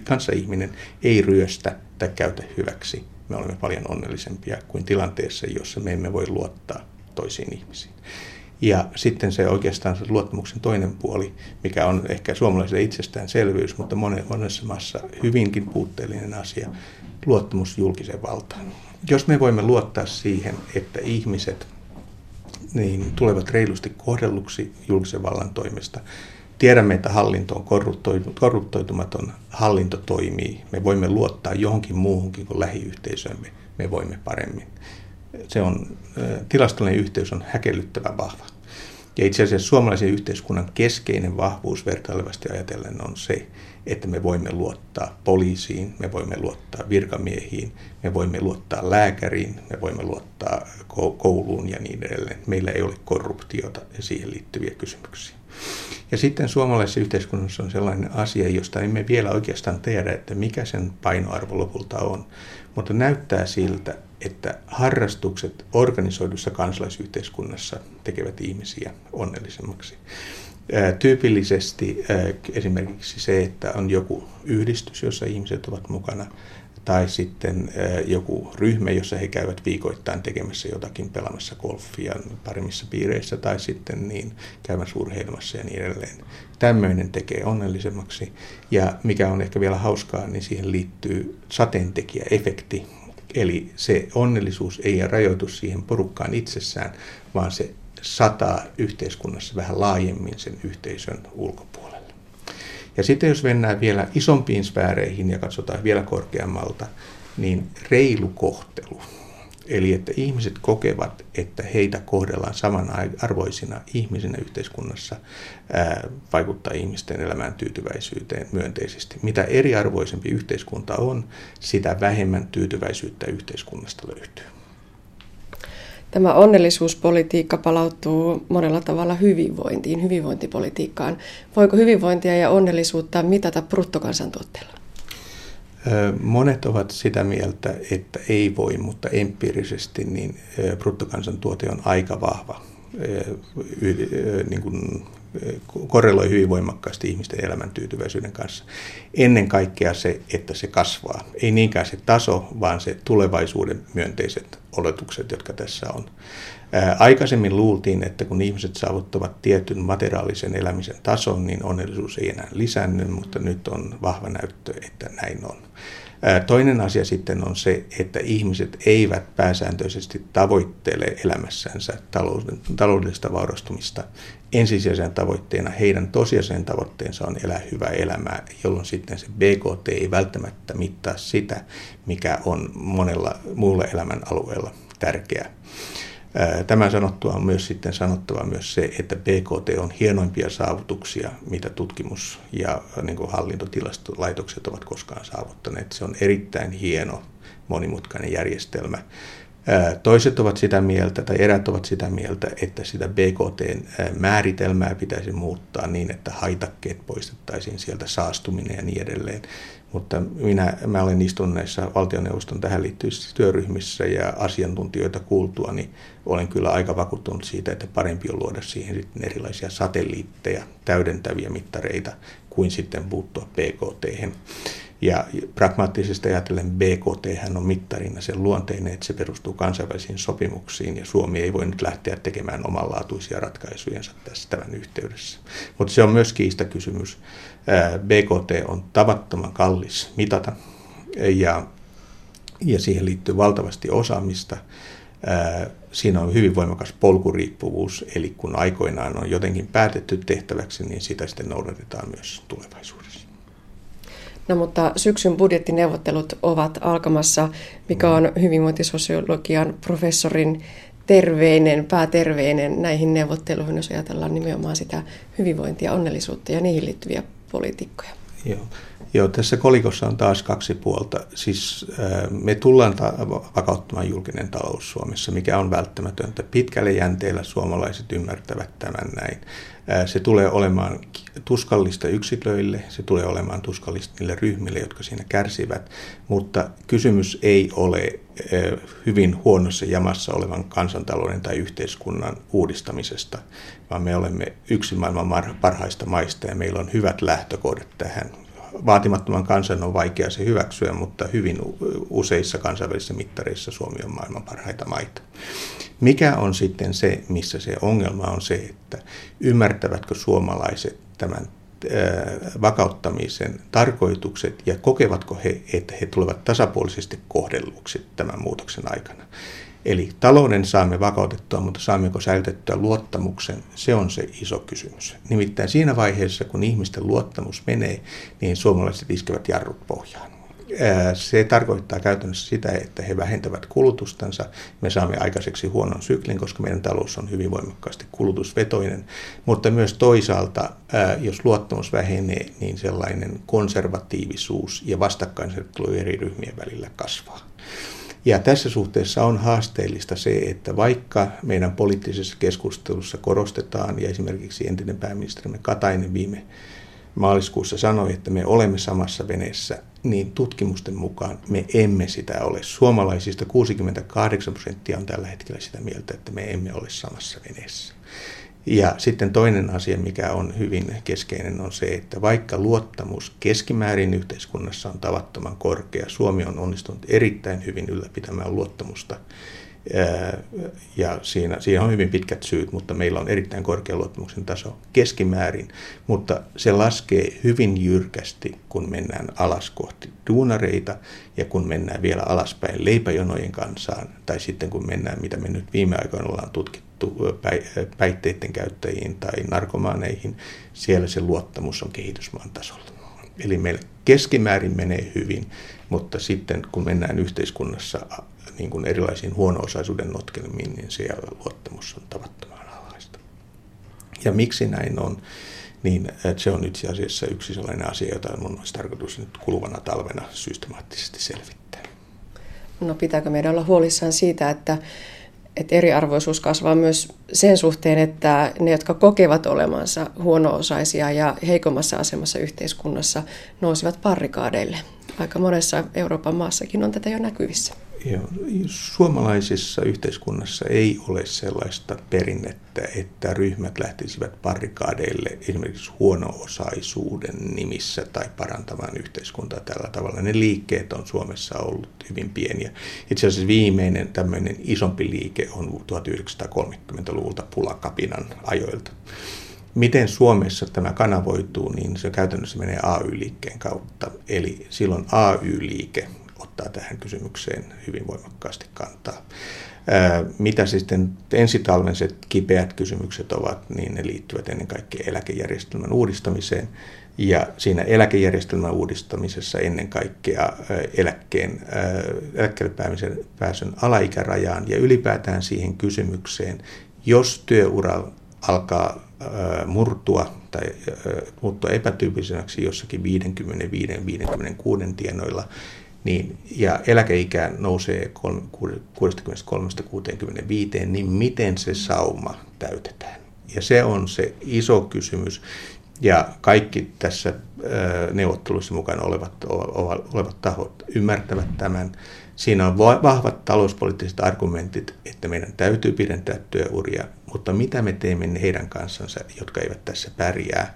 kanssa-ihminen ei ryöstä tai käytä hyväksi. Me olemme paljon onnellisempia kuin tilanteessa, jossa me emme voi luottaa toisiin ihmisiin. Ja sitten se oikeastaan se luottamuksen toinen puoli, mikä on ehkä suomalaisille itsestäänselvyys, mutta monessa maassa hyvinkin puutteellinen asia, luottamus julkiseen valtaan. Jos me voimme luottaa siihen, että ihmiset niin tulevat reilusti kohdelluksi julkisen vallan toimesta. Tiedämme, että hallinto on korruptoitumaton, hallinto toimii. Me voimme luottaa johonkin muuhunkin kuin lähiyhteisömme. Me voimme paremmin. Se on, tilastollinen yhteys on häkellyttävän vahva. Ja itse asiassa suomalaisen yhteiskunnan keskeinen vahvuus vertailevasti ajatellen on se, että me voimme luottaa poliisiin, me voimme luottaa virkamiehiin, me voimme luottaa lääkäriin, me voimme luottaa kouluun ja niin edelleen. Meillä ei ole korruptiota ja siihen liittyviä kysymyksiä. Ja sitten suomalaisessa yhteiskunnassa on sellainen asia, josta emme vielä oikeastaan tiedä, että mikä sen painoarvo lopulta on. Mutta näyttää siltä, että harrastukset organisoidussa kansalaisyhteiskunnassa tekevät ihmisiä onnellisemmaksi. Tyypillisesti esimerkiksi se, että on joku yhdistys, jossa ihmiset ovat mukana, tai sitten joku ryhmä, jossa he käyvät viikoittain tekemässä jotakin, pelaamassa golfia paremmissa piireissä, tai sitten niin käymässä urheilmassa ja niin edelleen. Tämmöinen tekee onnellisemmaksi. Ja mikä on ehkä vielä hauskaa, niin siihen liittyy sateentekijäefekti, Eli se onnellisuus ei rajoitu siihen porukkaan itsessään, vaan se sataa yhteiskunnassa vähän laajemmin sen yhteisön ulkopuolelle. Ja sitten jos mennään vielä isompiin sfääreihin ja katsotaan vielä korkeammalta, niin reilu kohtelu Eli että ihmiset kokevat, että heitä kohdellaan samanarvoisina ihmisinä yhteiskunnassa, ää, vaikuttaa ihmisten elämään tyytyväisyyteen myönteisesti. Mitä eriarvoisempi yhteiskunta on, sitä vähemmän tyytyväisyyttä yhteiskunnasta löytyy. Tämä onnellisuuspolitiikka palautuu monella tavalla hyvinvointiin, hyvinvointipolitiikkaan. Voiko hyvinvointia ja onnellisuutta mitata bruttokansantuotteella? Monet ovat sitä mieltä, että ei voi, mutta empiirisesti niin bruttokansantuote on aika vahva, niin kuin korreloi hyvin voimakkaasti ihmisten elämäntyytyväisyyden kanssa. Ennen kaikkea se, että se kasvaa. Ei niinkään se taso, vaan se tulevaisuuden myönteiset oletukset, jotka tässä on. Aikaisemmin luultiin, että kun ihmiset saavuttavat tietyn materiaalisen elämisen tason, niin onnellisuus ei enää lisänny, mutta nyt on vahva näyttö, että näin on. Toinen asia sitten on se, että ihmiset eivät pääsääntöisesti tavoittele elämässänsä taloudellista vaurastumista. Ensisijaisen tavoitteena heidän tosiasiallinen tavoitteensa on elää hyvää elämää, jolloin sitten se BKT ei välttämättä mittaa sitä, mikä on monella muulla elämän alueella tärkeää. Tämän sanottua on myös sitten sanottava myös se, että BKT on hienoimpia saavutuksia, mitä tutkimus- ja niin kuin hallintotilastolaitokset ovat koskaan saavuttaneet. Se on erittäin hieno, monimutkainen järjestelmä. Toiset ovat sitä mieltä, tai erät ovat sitä mieltä, että sitä BKT-määritelmää pitäisi muuttaa niin, että haitakkeet poistettaisiin sieltä, saastuminen ja niin edelleen. Mutta minä, mä olen istunut näissä valtioneuvoston tähän liittyvissä työryhmissä ja asiantuntijoita kuultua, niin olen kyllä aika vakuuttunut siitä, että parempi on luoda siihen sitten erilaisia satelliitteja, täydentäviä mittareita, kuin sitten puuttua BKT. Ja pragmaattisesti ajatellen BKT on mittarina sen luonteinen, että se perustuu kansainvälisiin sopimuksiin ja Suomi ei voi nyt lähteä tekemään omanlaatuisia ratkaisujensa tässä tämän yhteydessä. Mutta se on myös kiistakysymys. BKT on tavattoman kallis mitata ja, ja siihen liittyy valtavasti osaamista. Siinä on hyvin voimakas polkuriippuvuus, eli kun aikoinaan on jotenkin päätetty tehtäväksi, niin sitä sitten noudatetaan myös tulevaisuudessa. No mutta syksyn budjettineuvottelut ovat alkamassa, mikä on hyvinvointisosiologian professorin terveinen, pääterveinen näihin neuvotteluihin, jos ajatellaan nimenomaan sitä hyvinvointia, onnellisuutta ja niihin liittyviä poliitikkoja. Joo. Joo, tässä kolikossa on taas kaksi puolta. Siis äh, me tullaan ta- vakauttamaan julkinen talous Suomessa, mikä on välttämätöntä. Pitkälle jänteellä suomalaiset ymmärtävät tämän näin. Äh, se tulee olemaan tuskallista yksilöille, se tulee olemaan tuskallista niille ryhmille, jotka siinä kärsivät, mutta kysymys ei ole äh, hyvin huonossa jamassa olevan kansantalouden tai yhteiskunnan uudistamisesta, vaan me olemme yksi maailman parhaista maista ja meillä on hyvät lähtökohdat tähän vaatimattoman kansan on vaikea se hyväksyä, mutta hyvin useissa kansainvälisissä mittareissa Suomi on maailman parhaita maita. Mikä on sitten se, missä se ongelma on se, että ymmärtävätkö suomalaiset tämän vakauttamisen tarkoitukset ja kokevatko he, että he tulevat tasapuolisesti kohdelluksi tämän muutoksen aikana. Eli talouden saamme vakautettua, mutta saammeko säilytettyä luottamuksen, se on se iso kysymys. Nimittäin siinä vaiheessa, kun ihmisten luottamus menee, niin suomalaiset iskevät jarrut pohjaan. Se tarkoittaa käytännössä sitä, että he vähentävät kulutustansa. Me saamme aikaiseksi huonon syklin, koska meidän talous on hyvin voimakkaasti kulutusvetoinen. Mutta myös toisaalta, jos luottamus vähenee, niin sellainen konservatiivisuus ja vastakkainasettelu eri ryhmien välillä kasvaa. Ja tässä suhteessa on haasteellista se, että vaikka meidän poliittisessa keskustelussa korostetaan, ja esimerkiksi entinen pääministerimme Katainen viime maaliskuussa sanoi, että me olemme samassa veneessä, niin tutkimusten mukaan me emme sitä ole. Suomalaisista 68 prosenttia on tällä hetkellä sitä mieltä, että me emme ole samassa veneessä. Ja sitten toinen asia, mikä on hyvin keskeinen, on se, että vaikka luottamus keskimäärin yhteiskunnassa on tavattoman korkea, Suomi on onnistunut erittäin hyvin ylläpitämään luottamusta. Ja siinä, siinä on hyvin pitkät syyt, mutta meillä on erittäin korkea luottamuksen taso keskimäärin, mutta se laskee hyvin jyrkästi, kun mennään alas kohti duunareita ja kun mennään vielä alaspäin leipäjonojen kansaan, tai sitten kun mennään, mitä me nyt viime aikoina ollaan tutkittu, päihteiden käyttäjiin tai narkomaaneihin, siellä se luottamus on kehitysmaan tasolla. Eli meillä keskimäärin menee hyvin, mutta sitten kun mennään yhteiskunnassa niin kuin erilaisiin huono-osaisuuden notkelmiin, niin siellä luottamus on tavattoman alhaista. Ja miksi näin on? Niin se on itse asiassa yksi sellainen asia, jota on olisi tarkoitus nyt kuluvana talvena systemaattisesti selvittää. No pitääkö meidän olla huolissaan siitä, että että eriarvoisuus kasvaa myös sen suhteen, että ne, jotka kokevat olemansa huono-osaisia ja heikommassa asemassa yhteiskunnassa, nousivat parrikaadeille. Aika monessa Euroopan maassakin on tätä jo näkyvissä. Suomalaisessa yhteiskunnassa ei ole sellaista perinnettä, että ryhmät lähtisivät parikaadeille esimerkiksi huono-osaisuuden nimissä tai parantamaan yhteiskuntaa tällä tavalla. Ne liikkeet on Suomessa ollut hyvin pieniä. Itse asiassa viimeinen tämmöinen isompi liike on 1930-luvulta pulakapinan ajoilta. Miten Suomessa tämä kanavoituu, niin se käytännössä menee AY-liikkeen kautta. Eli silloin AY-liike ottaa tähän kysymykseen hyvin voimakkaasti kantaa. Mitä sitten ensitalvenset kipeät kysymykset ovat, niin ne liittyvät ennen kaikkea eläkejärjestelmän uudistamiseen. Ja siinä eläkejärjestelmän uudistamisessa ennen kaikkea eläkkeen, eläkkeelle pääsyn, alaikärajaan ja ylipäätään siihen kysymykseen, jos työura alkaa murtua tai muuttua epätyypilliseksi jossakin 55-56 tienoilla, niin, ja eläkeikä nousee 63-65, niin miten se sauma täytetään? Ja se on se iso kysymys. Ja kaikki tässä neuvottelussa mukana olevat, olevat tahot ymmärtävät tämän. Siinä on vahvat talouspoliittiset argumentit, että meidän täytyy pidentää työuria, mutta mitä me teemme heidän kanssansa, jotka eivät tässä pärjää?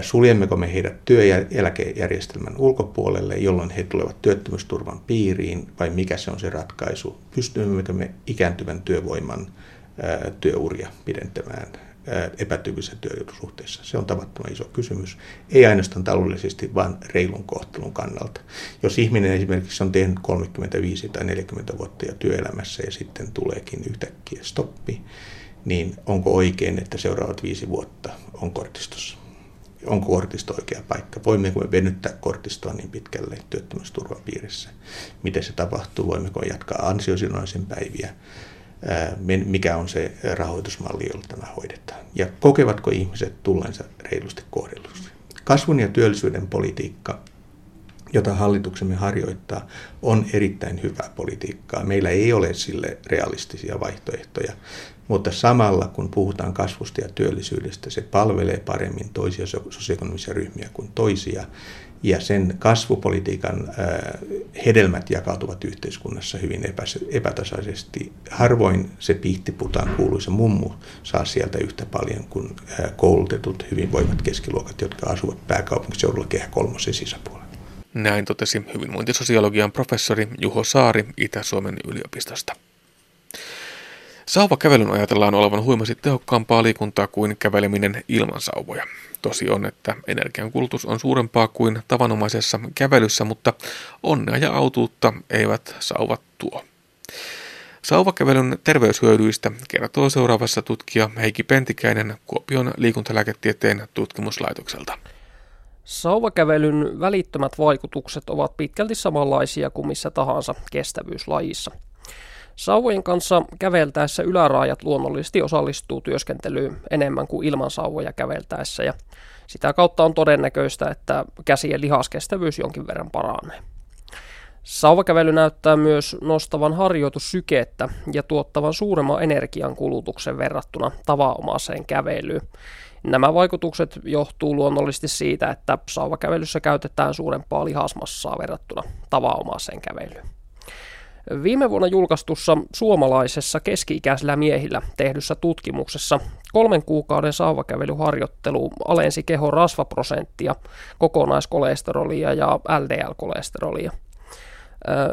Suljemmeko me heidät työeläkejärjestelmän ulkopuolelle, jolloin he tulevat työttömyysturvan piiriin, vai mikä se on se ratkaisu? Pystymmekö me ikääntyvän työvoiman työuria pidentämään epätyypillisessä työsuhteessa? Se on tavattoman iso kysymys. Ei ainoastaan taloudellisesti, vaan reilun kohtelun kannalta. Jos ihminen esimerkiksi on tehnyt 35 tai 40 vuotta jo työelämässä ja sitten tuleekin yhtäkkiä stoppi, niin onko oikein, että seuraavat viisi vuotta on kortistossa? Onko kortisto oikea paikka? Voimmeko me venyttää kortistoa niin pitkälle työttömyysturvan piirissä? Miten se tapahtuu? Voimmeko jatkaa ansiosidonnaisen päiviä? Mikä on se rahoitusmalli, jolla tämä hoidetaan. Ja kokevatko ihmiset tulleensa reilusti kohdellusti. Kasvun ja työllisyyden politiikka, jota hallituksemme harjoittaa, on erittäin hyvää politiikkaa. Meillä ei ole sille realistisia vaihtoehtoja, mutta samalla kun puhutaan kasvusta ja työllisyydestä, se palvelee paremmin toisia sosioekonomisia ryhmiä kuin toisia ja sen kasvupolitiikan hedelmät jakautuvat yhteiskunnassa hyvin epätasaisesti. Harvoin se pihtiputaan kuuluisa mummu saa sieltä yhtä paljon kuin koulutetut hyvinvoivat keskiluokat, jotka asuvat pääkaupunkiseudulla kehä kolmosen sisäpuolella. Näin totesi hyvinvointisosiologian professori Juho Saari Itä-Suomen yliopistosta. Sauvakävelyn ajatellaan olevan huimasti tehokkaampaa liikuntaa kuin käveleminen ilman sauvoja. Tosi on, että energiankulutus on suurempaa kuin tavanomaisessa kävelyssä, mutta onnea ja autuutta eivät sauvat tuo. Sauvakävelyn terveyshyödyistä kertoo seuraavassa tutkija Heikki Pentikäinen Kuopion liikuntalääketieteen tutkimuslaitokselta. Sauvakävelyn välittömät vaikutukset ovat pitkälti samanlaisia kuin missä tahansa kestävyyslajissa – Sauvojen kanssa käveltäessä yläraajat luonnollisesti osallistuu työskentelyyn enemmän kuin ilman sauvoja käveltäessä ja sitä kautta on todennäköistä, että käsien lihaskestävyys jonkin verran paranee. Sauvakävely näyttää myös nostavan harjoitussykettä ja tuottavan suuremman energian kulutuksen verrattuna tavanomaiseen kävelyyn. Nämä vaikutukset johtuu luonnollisesti siitä, että sauvakävelyssä käytetään suurempaa lihasmassaa verrattuna tavanomaiseen kävelyyn. Viime vuonna julkaistussa suomalaisessa keski-ikäisillä miehillä tehdyssä tutkimuksessa kolmen kuukauden saavakävelyharjoittelu alensi kehon rasvaprosenttia, kokonaiskolesteroolia ja LDL-kolesterolia.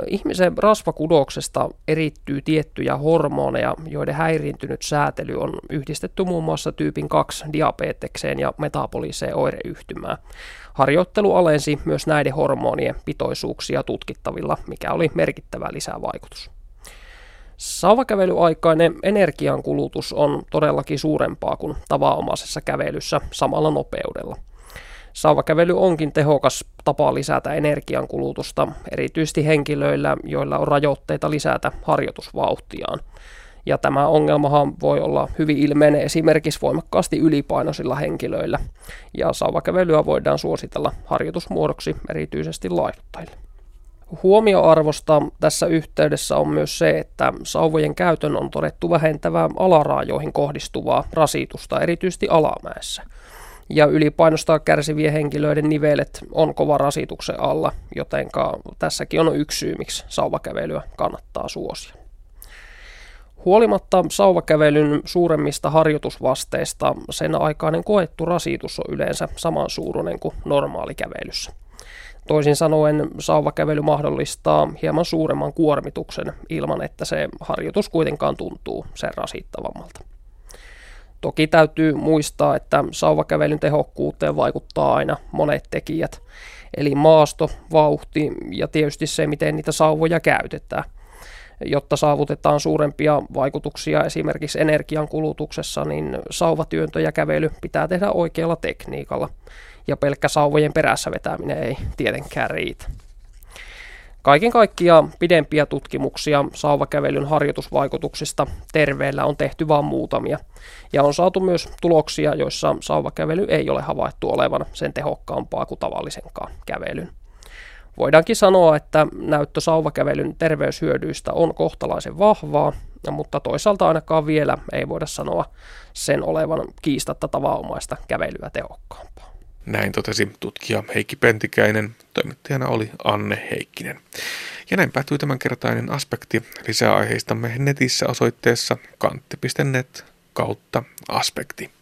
Ihmisen rasvakudoksesta erittyy tiettyjä hormoneja, joiden häiriintynyt säätely on yhdistetty muun muassa tyypin 2 diabetekseen ja metaboliseen oireyhtymään. Harjoittelu alensi myös näiden hormonien pitoisuuksia tutkittavilla, mikä oli merkittävä lisävaikutus. Sauvakävelyaikainen energiankulutus on todellakin suurempaa kuin tavanomaisessa kävelyssä samalla nopeudella. Sauvakävely onkin tehokas tapa lisätä energiankulutusta, erityisesti henkilöillä, joilla on rajoitteita lisätä harjoitusvauhtiaan – ja tämä ongelmahan voi olla hyvin ilmeinen esimerkiksi voimakkaasti ylipainoisilla henkilöillä. Ja sauvakävelyä voidaan suositella harjoitusmuodoksi erityisesti laiduttajille. Huomioarvosta tässä yhteydessä on myös se, että sauvojen käytön on todettu vähentävää alaraajoihin kohdistuvaa rasitusta, erityisesti alamäessä. Ja ylipainosta kärsivien henkilöiden nivelet on kova rasituksen alla, joten tässäkin on yksi syy, miksi sauvakävelyä kannattaa suosia. Huolimatta sauvakävelyn suuremmista harjoitusvasteista, sen aikainen koettu rasitus on yleensä samansuuruinen kuin normaalikävelyssä. Toisin sanoen sauvakävely mahdollistaa hieman suuremman kuormituksen ilman, että se harjoitus kuitenkaan tuntuu sen rasittavammalta. Toki täytyy muistaa, että sauvakävelyn tehokkuuteen vaikuttaa aina monet tekijät, eli maasto, vauhti ja tietysti se, miten niitä sauvoja käytetään – jotta saavutetaan suurempia vaikutuksia esimerkiksi energian kulutuksessa, niin sauvatyöntö ja kävely pitää tehdä oikealla tekniikalla. Ja pelkkä sauvojen perässä vetäminen ei tietenkään riitä. Kaiken kaikkiaan pidempiä tutkimuksia sauvakävelyn harjoitusvaikutuksista terveellä on tehty vain muutamia, ja on saatu myös tuloksia, joissa sauvakävely ei ole havaittu olevan sen tehokkaampaa kuin tavallisenkaan kävelyn. Voidaankin sanoa, että näyttö sauvakävelyn terveyshyödyistä on kohtalaisen vahvaa, mutta toisaalta ainakaan vielä ei voida sanoa sen olevan kiistatta tavanomaista kävelyä tehokkaampaa. Näin totesi tutkija Heikki Pentikäinen, toimittajana oli Anne Heikkinen. Ja näin päättyy tämänkertainen aspekti. Lisää aiheistamme netissä osoitteessa kantti.net kautta aspekti.